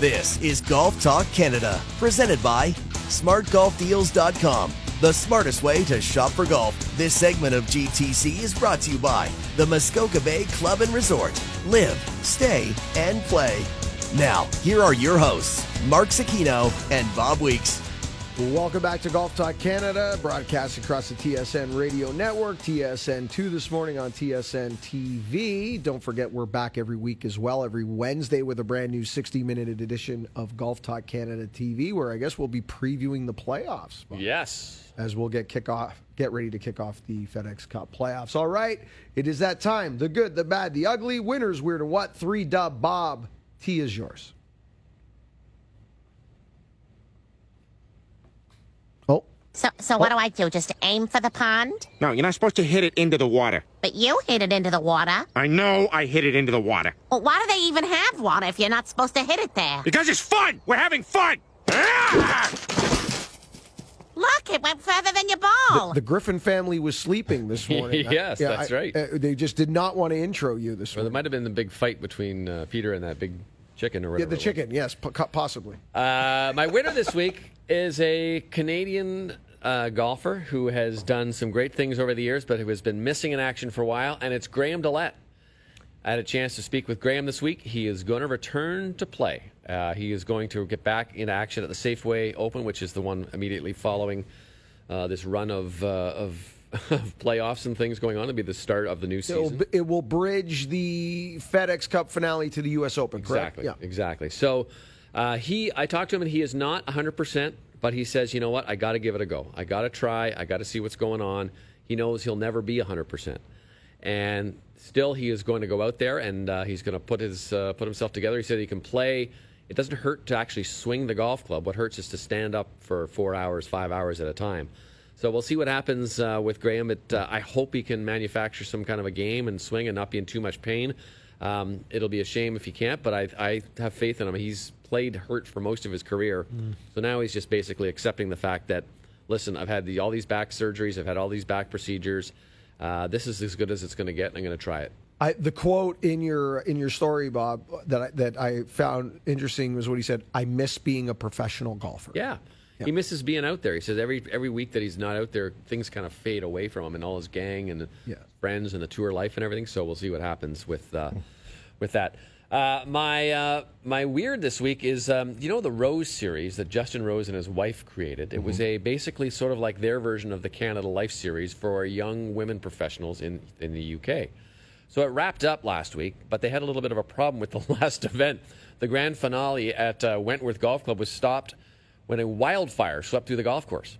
This is Golf Talk Canada, presented by SmartGolfDeals.com, the smartest way to shop for golf. This segment of GTC is brought to you by the Muskoka Bay Club and Resort. Live, stay, and play. Now, here are your hosts, Mark Zecchino and Bob Weeks. Welcome back to Golf Talk Canada, broadcast across the TSN radio network, TSN2 this morning on TSN TV. Don't forget, we're back every week as well, every Wednesday with a brand new 60 minute edition of Golf Talk Canada TV, where I guess we'll be previewing the playoffs. Yes. As we'll get kick off, get ready to kick off the FedEx Cup playoffs. All right, it is that time. The good, the bad, the ugly, winners, weird and what? Three dub. Bob, T is yours. Oh, So, so what do I do? Just aim for the pond? No, you're not supposed to hit it into the water. But you hit it into the water. I know I hit it into the water. Well, why do they even have water if you're not supposed to hit it there? Because it's fun! We're having fun! Ah! Look, it went further than your ball. the Griffin family was sleeping this morning. [laughs] Yes, that's right. uh, they just did not want to intro you this Or there morning. might have been the big fight between uh, Peter and that big chicken or Yeah, the chicken, yes, po- possibly. Uh, my winner this week is a Canadian uh, golfer who has done some great things over the years, but who has been missing in action for a while, and it's Graham DeLaet. I had a chance to speak with Graham this week. He is going to return to play. Uh, he is going to get back in action at the Safeway Open, which is the one immediately following uh, this run of, uh, of, [laughs] of playoffs and things going on. It'll be the start of the new It'll, season. it will bridge the FedEx Cup finale to the U.S. Open, correct? Exactly. Yeah. Exactly. So uh, he, I talked to him, and he is not 100, percent but he says, you know what, I got to give it a go. I got to try. I got to see what's going on. He knows he'll never be 100, percent and still he is going to go out there and uh, he's going to put his uh, put himself together. He said he can play. It doesn't hurt to actually swing the golf club. What hurts is to stand up for four hours, five hours at a time. So we'll see what happens uh, with Graham. It, uh, I hope he can manufacture some kind of a game and swing and not be in too much pain. Um, it'll be a shame if he can't, but I, I have faith in him. He's played hurt for most of his career, so now he's just basically accepting the fact that, listen, I've had the, all these back surgeries, I've had all these back procedures. Uh, this is as good as it's going to get, and I'm going to try it. I, the quote in your in your story, Bob, that I, that I found interesting was what he said. I miss being a professional golfer. Yeah. He misses being out there. He says every every week that he's not out there, things kind of fade away from him and all his gang and Yeah. friends and the tour life and everything. So we'll see what happens with uh, with that. Uh, my uh, my weird this week is um, you know the Rose series that Justin Rose and his wife created. It was a basically sort of like their version of the Canada Life series for young women professionals in in the UK. So it wrapped up last week, but they had a little bit of a problem with the [laughs] last event. The grand finale at uh, Wentworth Golf Club was stopped when a wildfire swept through the golf course,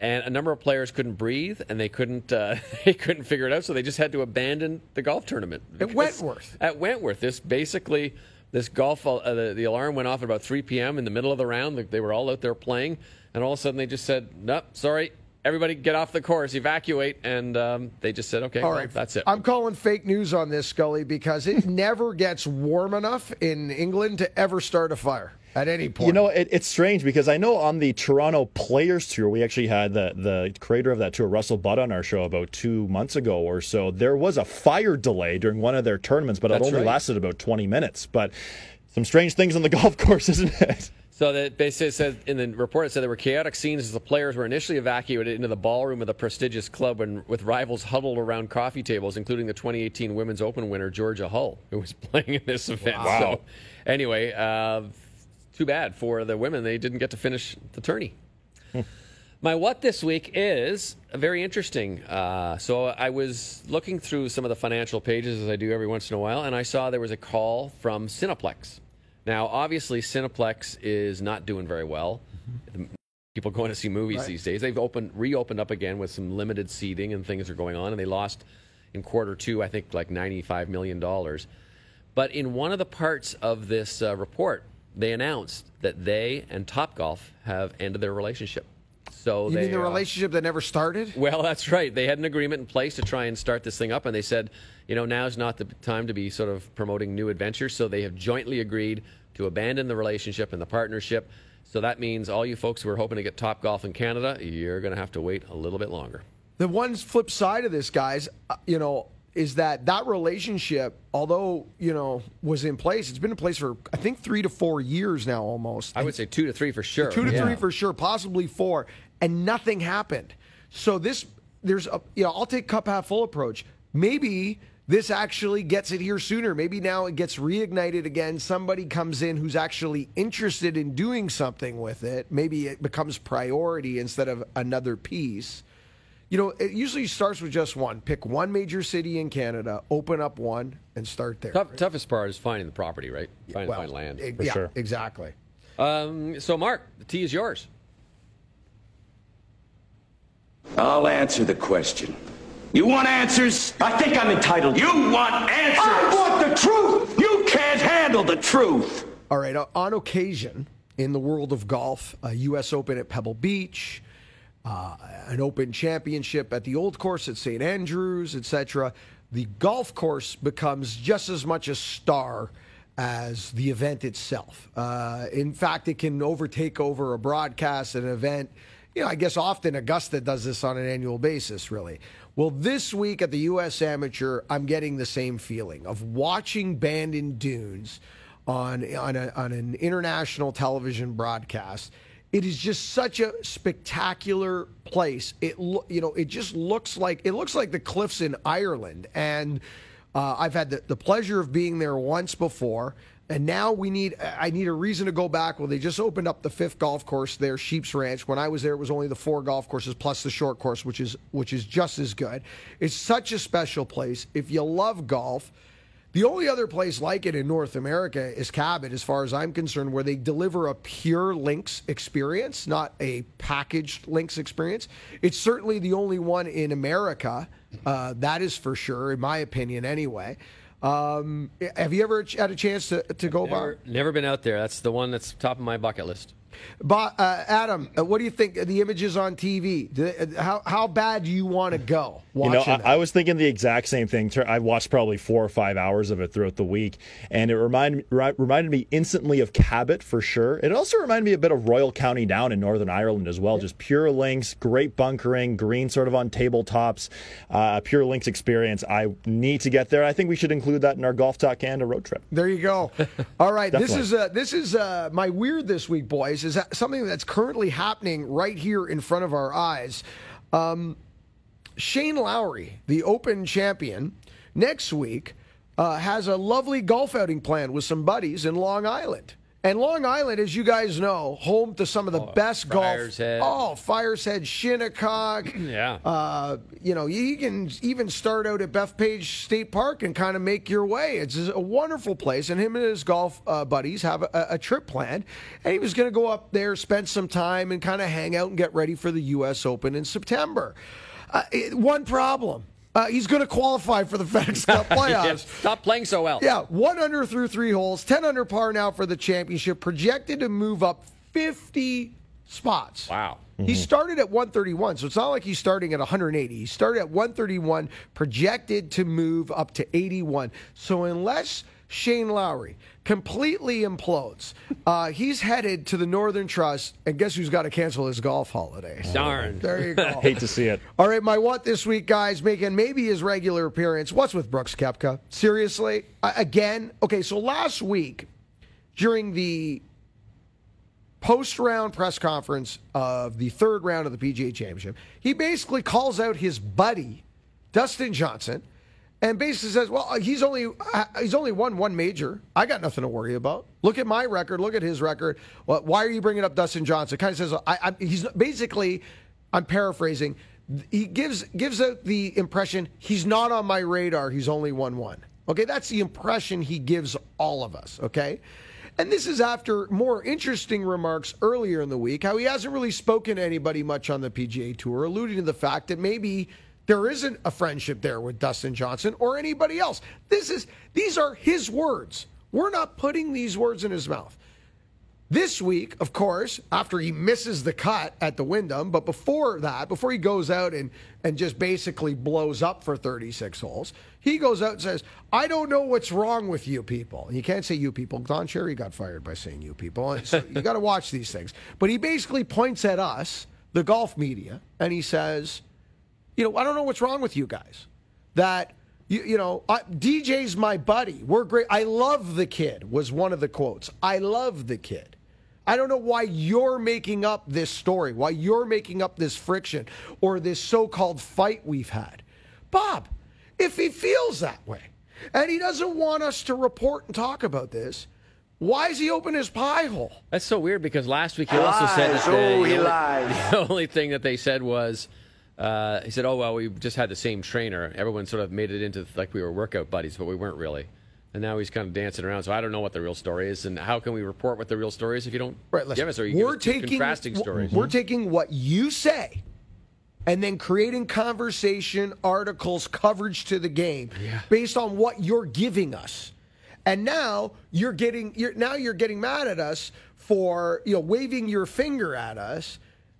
and a number of players couldn't breathe and they couldn't uh, [laughs] they couldn't figure it out, so they just had to abandon the golf tournament At Wentworth? At Wentworth, this basically this golf uh, the, the alarm went off at about 3 p.m. in the middle of the round. They- They were all out there playing, and all of a sudden they just said, "Nope, sorry." Everybody get off the course, evacuate, and um, they just said, "Okay, All well, right, that's it." I'm calling fake news on this, Scully, because it [laughs] never gets warm enough in England to ever start a fire at any point. You know, it, it's strange because I know on the Toronto Players Tour, we actually had the, the creator of that tour, Russell Budd, on our show about two months ago or so. There was a fire delay during one of their tournaments, but it only right. lasted about 20 minutes. But some strange things on the [laughs] golf course, isn't it? So that basically said in the report it said there were chaotic scenes as the players were initially evacuated into the ballroom of the prestigious club and with rivals huddled around coffee tables, including the 2018 Women's Open winner Georgia Hall, who was [laughs] playing in this event. Wow. So anyway, uh, too bad for the women; they didn't get to finish the tourney. My what this week is very interesting. Uh, so I was looking through some of the financial pages as I do every once in a while, and I saw there was a call from Cineplex. Now, obviously, Cineplex is not doing very well. People going to see movies Right. these days. They've opened, reopened up again with some limited seating and things are going on, and they lost in quarter two, I think, like $95 million. But in one of the parts of this uh, report, they announced that they and Topgolf have ended their relationship. So You they, mean the uh, relationship that never started? well, that's right. They had an agreement in place to try and start this thing up, and they said, you know, now's not the time to be sort of promoting new adventures. So they have jointly agreed to abandon the relationship and the partnership. So that means all you folks who are hoping to get Top Golf in Canada, you're going to have to wait a little bit longer. The one flip side of this, guys, uh, you know, is that that relationship, although you know, was in place. It's been in place for I think three to four years now, almost. I would say two to three for sure. Two to Yeah. three for sure, possibly four, and nothing happened. So this, there's a, you know, I'll take cup half full approach. Maybe this actually gets it here sooner. Maybe now it gets reignited again. Somebody comes in who's actually interested in doing something with it. Maybe it becomes priority instead of another piece. You know, it usually starts with just one. Pick one major city in Canada, open up one, and start there. Tough, toughest part is finding the property, right? Finding well, find land. e- yeah, exactly. Um, so, Mark, the tea is yours. I'll answer the question. You want answers? I think I'm entitled. You want answers? I want the truth! You can't handle the truth! All right. uh, On occasion, in the world of golf, a U.S. Open at Pebble Beach, uh, an Open Championship at the Old Course at St. Andrews, etc., the golf course becomes just as much a star as the event itself. Uh, in fact, it can overtake over a broadcast, an event. You know, I guess often Augusta does this on an annual basis, really. Well, this week at the U.S. Amateur, I'm getting the same feeling of watching Bandon Dunes on on, a, on an international television broadcast. It is just such a spectacular place. It lo- you know it just looks like it looks like the cliffs in Ireland, and uh, I've had the, the pleasure of being there once before. And now we need I need a reason to go back. Well, they just opened up the fifth golf course there, Sheep's Ranch. When I was there, it was only the four golf courses plus the short course, which is which is just as good. It's such a special place. If you love golf, the only other place like it in North America is Cabot, as far as I'm concerned, where they deliver a pure links experience, not a packaged links experience. It's certainly the only one in America. Uh, that is for sure, in my opinion, anyway. Um, have you ever had a chance to, to go? Never, never been out there. That's the one that's top of my bucket list. Bob uh, Adam, uh, what do you think the images on TV? Uh, how, how bad do you want to go You know, I, I was thinking the exact same thing. I watched probably four or five hours of it throughout the week, and it reminded reminded me instantly of Cabot for sure. It also reminded me a bit of Royal County Down in Northern Ireland as well. Just pure links, great bunkering, green sort of on tabletops, uh, pure links experience. I need to get there. I think we should include that in our Golf Talk Canada road trip. There you go. [laughs] All right, this is uh, this is uh, my weird this week, boys. Is that something that's currently happening right here in front of our eyes? Um, Shane Lowry, the Open champion, next week uh, has a lovely golf outing planned with some buddies in Long Island. And Long Island, as you guys know, home to some of the best Friars golf. Head. Oh, Friar's Head, Shinnecock. [clears throat] Yeah. Uh, you know, you can even start out at Bethpage State Park and kind of make your way. It's a wonderful place, and him and his golf uh, buddies have a, a trip planned, and he was going to go up there, spend some time, and kind of hang out and get ready for the U.S. Open in September. Uh, one problem. Uh, he's going to qualify for the FedEx Cup [laughs] playoffs. Yeah, Stop playing so well. Yeah, one under through three holes, 10 under par now for the championship, projected to move up 50 spots. Wow. He started at 131, so it's not like he's starting at 180. He started at 131, projected to move up to 81. So unless Shane Lowry completely implodes, uh, he's headed to the Northern Trust, and guess who's got to cancel his golf holiday? Darn. There you [laughs] go. Hate to see it. All right, my what this week, guys, making maybe his regular appearance. What's with Brooks Koepka? Seriously? Uh, again? Okay, so last week, during the post round press conference of the third round of the PGA Championship, he basically calls out his buddy, Dustin Johnson. And basically says, "Well, he's only uh, he's only won one major. I got nothing to worry about. Look at my record. Look at his record. Why are you bringing up Dustin Johnson?" Kind of says, I, I, "He's basically, I'm paraphrasing. He gives gives out the impression he's not on my radar. He's only won one. Okay, that's the impression he gives all of us. Okay, And this is after more interesting remarks earlier in the week, how he hasn't really spoken to anybody much on the PGA Tour, alluding to the fact that maybe there isn't a friendship there with Dustin Johnson or anybody else. This is these are his words. We're not putting these words in his mouth. This week, of course, after he misses the cut at the Wyndham, but before that, before he goes out and, and just basically blows up for 36 holes, he goes out and says, I don't know what's wrong with you people. And you can't say you people. Don Cherry got fired by saying you people. So you got to watch these things. But he basically points at us, the golf media, and he says, you know, I don't know what's wrong with you guys. That you, you know, I, DJ's my buddy. We're great. I love the kid. Was one of the quotes. I love the kid. I don't know why you're making up this story, why you're making up this friction or this so-called fight we've had, Bob. If he feels that way, and he doesn't want us to report and talk about this. Why is he open his pie hole? That's so weird because last week he also said that Lies. the, Oh, he the only- lies. [laughs] the only thing that they said was uh, he said, "Oh well, we just had the same trainer. Everyone sort of made it into like we were workout buddies, but we weren't really." And now he's kind of dancing around. So I don't know what the real story is, and how can we report what the real story is if you don't Right, give us or you we're us taking contrasting stories? We're taking what you say and then creating conversation, articles, coverage to the game based on what you're giving us. And now you're getting you're now you're getting mad at us for, you know, waving your finger at us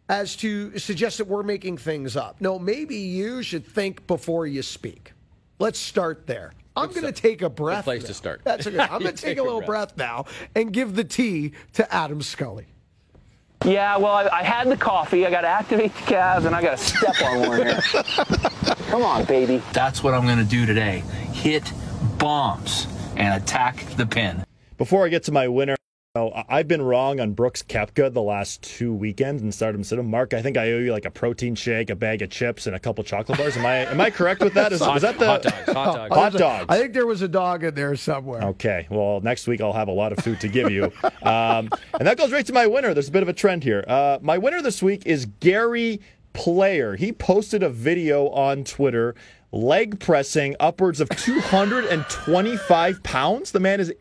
as to suggest that we're making things up. No, maybe you should think before you speak. Let's start there. I'm going to take a breath. place now. to start. That's a good. I'm going to take take a a little breath now and give the tea to Adam Scully. Yeah, well, I, I had the coffee. I got to activate the calves, and I got to step on one here. [laughs] Come on, baby. That's what I'm going to do today. Hit bombs and attack the pin. Before I get to my winner, you know, I- I've been wrong on Brooks Koepka the last two weekends and started him sit him. Mark, I think I owe you like a protein shake, a bag of chips, and a couple chocolate bars. Am I am I correct with that? Is, was that the hot dogs? Hot dogs. [laughs] Hot dogs. I think there was a dog in there somewhere. Okay, well, next week I'll have a lot of food to give you. Um, and that goes right to my winner. There's a bit of a trend here. Uh, my winner this week is Gary Player. He posted a video on Twitter leg pressing upwards of 225 pounds. The man is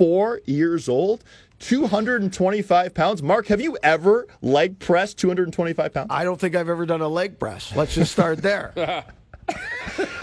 84 years old. 225 pounds. Mark, have you ever leg pressed 225 pounds? I don't think I've ever done a leg press. Let's just start there. [laughs]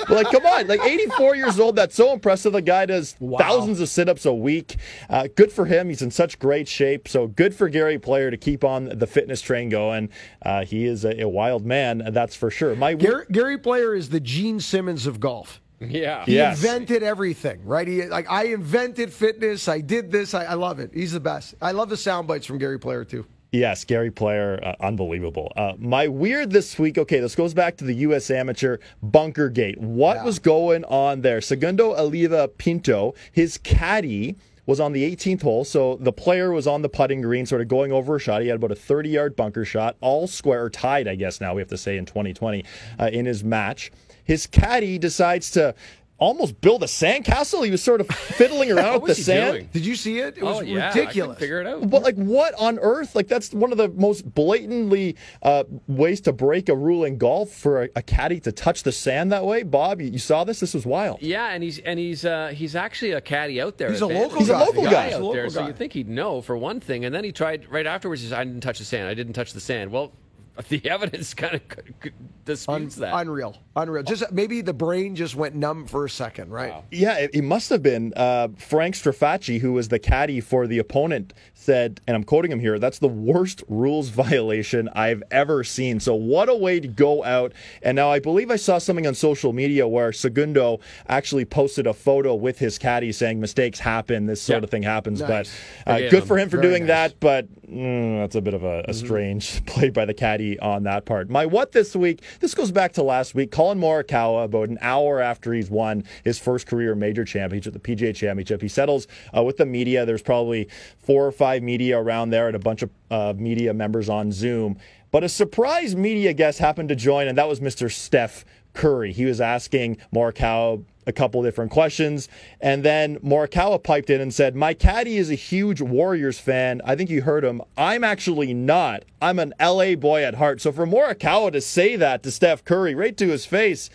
like, come on, like 84 years old. That's so impressive. The guy does thousands of sit ups a week. Uh, good for him. He's in such great shape. So good for Gary Player to keep on the fitness train going. Uh, he is a, a wild man, that's for sure. My Gary, Gary Player is the Gene Simmons of golf. Yeah. He Yes. invented everything, right? He like I invented fitness. I did this. I, I love it. He's the best. I love the sound bites from Gary Player too. Yes, Gary Player, uh, unbelievable. Uh, my weird this week. Okay, this goes back to the U.S. Amateur Bunker Gate. What was going on there? Segundo Oliva Pinto, his caddy was on the 18th hole, so the player was on the putting green, sort of going over a shot. He had about a 30-yard bunker shot, all square or tied, I guess now we have to say in 2020 uh, in his match. His caddy decides to almost build a sandcastle. He was sort of fiddling around [laughs] What with was the he sand. doing? Did you see it? It Oh, was yeah, I ridiculous. figure it out. But like, what on earth? Like, that's one of the most blatantly uh, ways to break a rule in golf for a, a caddy to touch the sand that way. Bob, you, you saw this? This was wild. Yeah, and he's and he's uh, he's actually a caddy out there. He's a the- local He's a local Yeah, guy. out local there, so you'd think he'd know for one thing. And then he tried right afterwards. He said, "I didn't touch the sand. I didn't touch the sand." Well, [laughs] the evidence kind of [laughs] disputes that. Unreal, unreal. Just maybe the brain just went numb for a second, right? Yeah, it, it must have been. Uh, Frank Strafacci, who was the caddy for the opponent, said, and I'm quoting him here, that's the worst rules [laughs] violation I've ever seen. So, what a way to go out. And now I believe I saw something on social media where Segundo actually posted a photo with his caddy saying mistakes happen, this sort Yeah. of thing happens. Nice. But uh, good for him for Very doing nice. that. But mm, that's a bit of a, a strange [laughs] play by the caddy on that part. My what this week, this goes back to last week. Collin Morikawa, about an hour after he's won his first career major championship, the PGA Championship, he settles uh, with the media. There's probably four or five media around there and a bunch of uh, media members on Zoom. But a surprise media guest happened to join, and that was Mr. Steph Curry. He was asking Morikawa a couple different questions. And then Morikawa piped in and said, My caddy is a huge Warriors fan. I think you heard him. I'm actually not. I'm an LA boy at heart. So for Morikawa to say that to Steph Curry right to his face,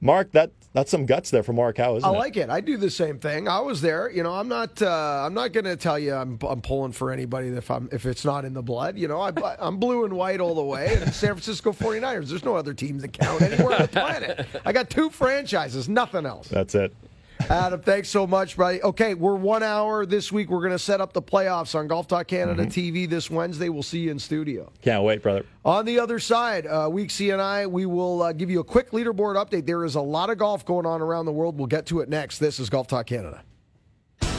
Mark, that that's some guts there from Morikawa, isn't I it? I like it. I do the same thing. I was there. You know, I'm not. Uh, I'm not going to tell you I'm, I'm pulling for anybody if I'm if it's not in the blood. You know, I, I'm blue and white all the way. And San Francisco 49ers. There's no other teams that count anywhere on the planet. I got two franchises, nothing else. That's it. Adam, thanks so much, buddy. Okay, we're one hour this week. We're going to set up the playoffs on Golf Talk Canada Mm-hmm. TV this Wednesday. We'll see you in studio. Can't wait, brother. On the other side, uh, Week C and I, we will uh, give you a quick leaderboard update. There is a lot of golf going on around the world. We'll get to it next. This is Golf Talk Canada.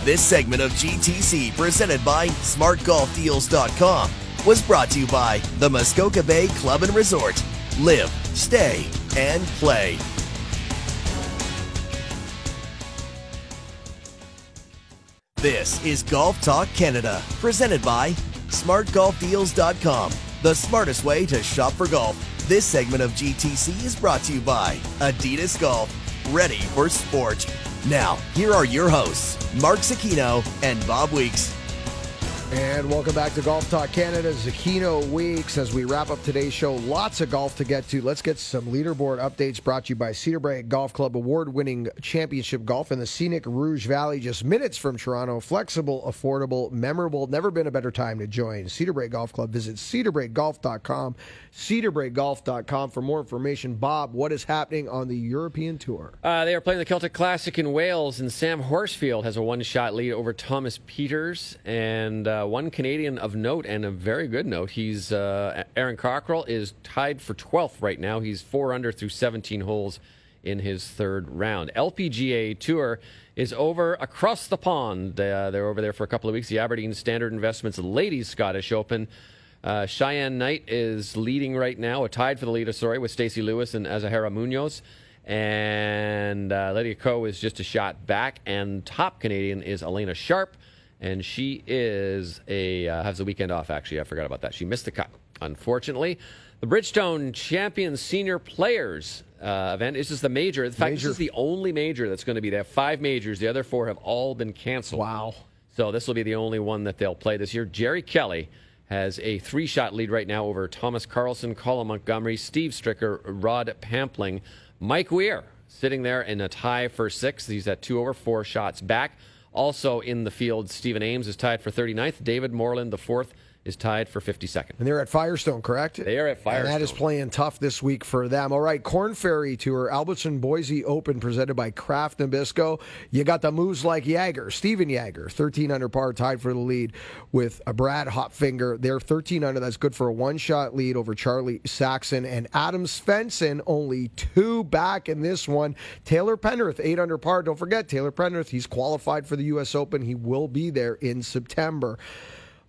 This segment of GTC, presented by SmartGolfDeals.com, was brought to you by the Muskoka Bay Club and Resort. Live, stay, and play. This is Golf Talk Canada, presented by SmartGolfDeals.com, the smartest way to shop for golf. This segment of GTC is brought to you by Adidas Golf, ready for sport. Now, here are your hosts, Mark Zecchino and Bob Weeks. And welcome back to Golf Talk Canada. Zecchino Weeks. As we wrap up today's show, lots of golf to get to. Let's get some leaderboard updates brought to you by Cedar Break Golf Club, award winning championship golf in the scenic Rouge Valley, just minutes from Toronto. Flexible, affordable, memorable. Never been a better time to join Cedar Break Golf Club. Visit cedarbreakgolf.com. Cedarbreakgolf.com for more information. Bob, what is happening on the European Tour? Uh, they are playing the Celtic Classic in Wales, and Sam Horsfield has a one-shot lead over Thomas Pieters, and uh, one Canadian of note, and a very good note. He's uh, Aaron Cockerill is tied for 12th right now. He's four under through 17 holes in his third round. LPGA Tour is over across the pond. Uh, they're over there for a couple of weeks. The Aberdeen Standard Investments Ladies Scottish Open. Uh, Cheyenne Knight is leading right now, a tied for the leader, sorry, with Stacey Lewis and Azahara Munoz. And uh, Lydia Ko is just a shot back. And top Canadian is Alena Sharp. And she is a uh, has the weekend off, actually. I forgot about that. She missed the cut, unfortunately. The Bridgestone Champion Senior Players uh, event. This is the major. In fact, Major. this is the only major that's going to be. They have five majors. The other four have all been canceled. Wow. So this will be the only one that they'll play this year. Jerry Kelly has a three-shot lead right now over Thomas Carlson, Colin Montgomerie, Steve Stricker, Rod Pampling, Mike Weir sitting there in a tie for sixth. He's at two over, four shots back. Also in the field, Stephen Ames is tied for 39th. David Morland, the fourth, is tied for 52nd. And they're at Firestone, correct? They are at Firestone. And that is playing tough this week for them. All right, Korn Ferry Tour, Albertson Boise Open presented by Kraft Nabisco. You got the moves like Jagger, Steven Jagger, 13 under par, tied for the lead with a Brad Hopfinger. They're 13 under. That's good for a one shot lead over Charlie Saxon. And Adam Svensson, only two back in this one. Taylor Pendrith, 8 under par. Don't forget, Taylor Pendrith, he's qualified for the U.S. Open. He will be there in September.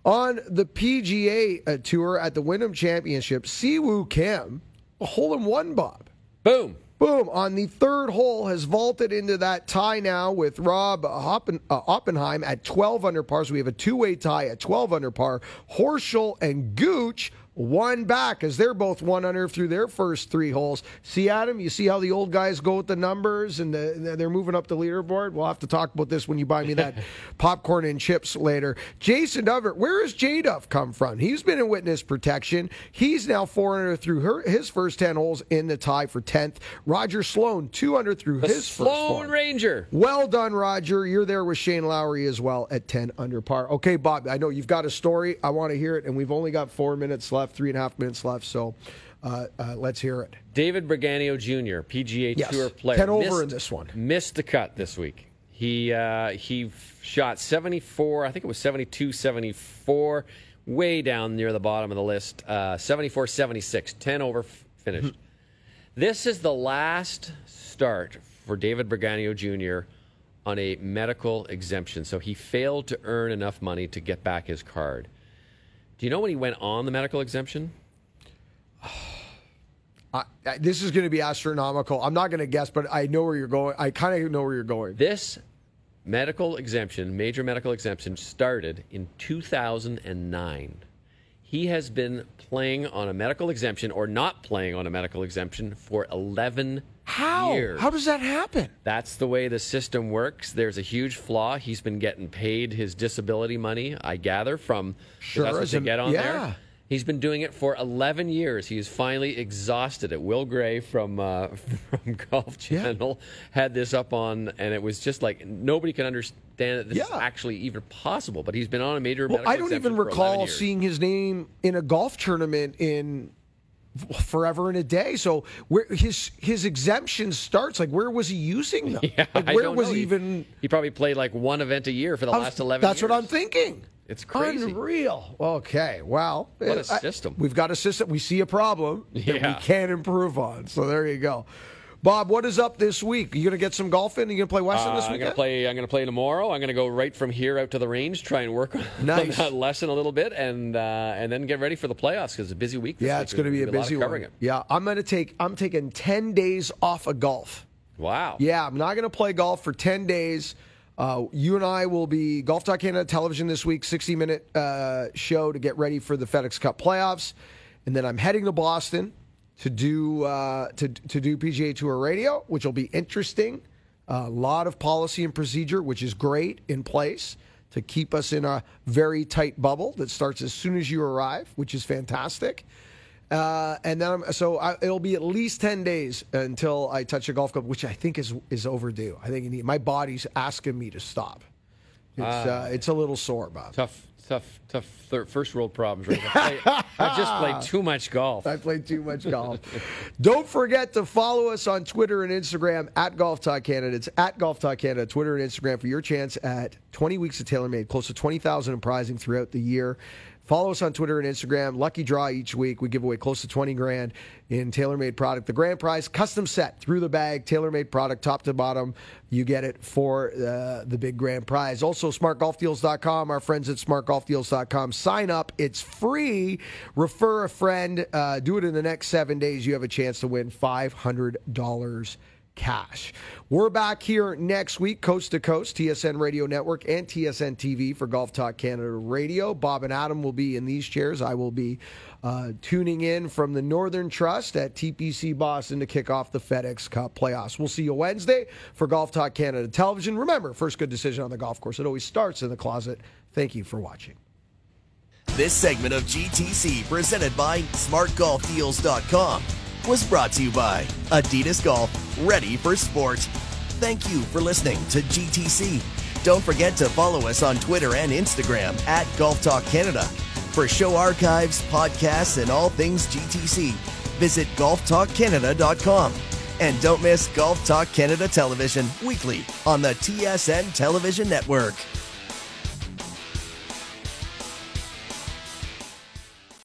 On the PGA uh, Tour at the Wyndham Championship, Si Woo Kim, a hole in one, Bob. Boom. Boom. On the third hole, has vaulted into that tie now with Rob Hoppen, uh, Oppenheim at 12 under par. So we have a two way tie at 12 under par. Horschel and Gooch one back as they're both one under through their first three holes. See, Adam, you see how the old guys go with the numbers and the, they're moving up the leaderboard? We'll have to talk about this when you buy me that [laughs] popcorn and chips later. Jason Dufner, where has J Duff come from? He's been in witness protection. He's now four under through her, his first 10 holes in the tie for 10th. Roger Sloan, two under through The his first Sloan one. Ranger. Well done, Roger. You're there with Shane Lowry as well at 10 under par. Okay, Bob, I know you've got a story. I want to hear it, and we've only got four minutes left, three and a half minutes left, so uh, uh, let's hear it. David Berganio Jr., PGA Yes. Tour player, 10 over missed- in this one. Missed the cut this week. He uh, he shot 74. I think it was 72, 74, way down near the bottom of the list. Uh, 74, 76, 10 over f- finished. this is the last start for David Berganio Jr. on a medical exemption. So he failed to earn enough money to get back his card. Do you know when he went on the medical exemption? [sighs] I, I, this is going to be astronomical. I'm not going to guess, but I know where you're going. I kind of know where you're going. This medical exemption, major medical exemption, started in 2009. He has been playing on a medical exemption or not playing on a medical exemption for 11 How? years. How does that happen? That's the way the system works. There's a huge flaw. He's been getting paid his disability money, I gather, from Sure, that's what they get on yeah. there. He's been doing it for 11 years. He's finally exhausted it. Will Gray from uh, [laughs] from Golf Channel had this up on, and it was just like nobody can understand that this is actually even possible. But he's been on a major. Well, I don't even exemption for 11 recall seeing his name in a golf tournament in forever and a day. So where his his exemption starts, like where was he using them? [laughs] Yeah, like I where was he even? He probably played like one event a year for the was- last 11 That's years. what I'm thinking. It's crazy. Unreal. Okay. Well, What a system. we've got a system. We see a problem that Yeah. we can improve on. So there you go. Bob, what is up this week? you going to get some golf in? Are you going to play Weston Uh, this week? I'm gonna play. I'm gonna play tomorrow. I'm gonna go right from here out to the range, try and work [laughs] on Nice. that lesson a little bit, and uh, and then get ready for the playoffs because it's a busy week. This yeah, it's going to be a busy of one. covering It. Yeah, I'm going to take. I'm taking ten days off of golf. Wow. Yeah, I'm not going to play golf for 10 days. Uh, you and I will be Golf Talk Canada television this week, 60 minute uh, show to get ready for the FedEx Cup playoffs. And then I'm heading to Boston to do uh, to, to do PGA Tour radio, which will be interesting. A lot of policy and procedure, which is great in place to keep us in a very tight bubble that starts as soon as you arrive, which is fantastic. Uh, and then I'm, so I, it'll be at least ten days until I touch a golf club, which I think is is overdue. I think need, my body's asking me to stop. It's Ah. uh, it's a little sore, Bob. Tough, tough, tough. Thir- first world problems. Right? I've, played- I've just played [laughs] too much golf. I played too much golf. Don't forget to follow us on Twitter and Instagram at Golf Talk Canada. It's at Golf Talk Canada, Twitter and Instagram for your chance at 20 weeks of TaylorMade, close to 20,000 in prizing throughout the year. Follow us on Twitter and Instagram. Lucky draw each week. We give away close to 20 grand in TaylorMade product. The grand prize, custom set through the bag, TaylorMade product, top to bottom. You get it for uh, the big grand prize. Also, smartgolfdeals.com. Our friends at smartgolfdeals.com. Sign up. It's free. Refer a friend. Uh, do it in the next seven days. You have a chance to win $500 cash. We're back here next week, coast to coast, TSN Radio Network and TSN TV for Golf Talk Canada Radio. Bob and Adam will be in these chairs. I will be uh, tuning in from the Northern Trust at TPC Boston to kick off the FedEx Cup playoffs. We'll see you Wednesday for Golf Talk Canada Television. Remember, first good decision on the golf course, it always starts in the closet. Thank you for watching. This segment of GTC, presented by SmartGolfDeals.com, was brought to you by Adidas Golf, ready for sport. Thank you for listening to GTC. Don't forget to follow us on Twitter and Instagram at Golf Talk Canada. For show archives, podcasts, and all things GTC, visit golftalkcanada.com. And don't miss Golf Talk Canada Television weekly on the TSN Television Network.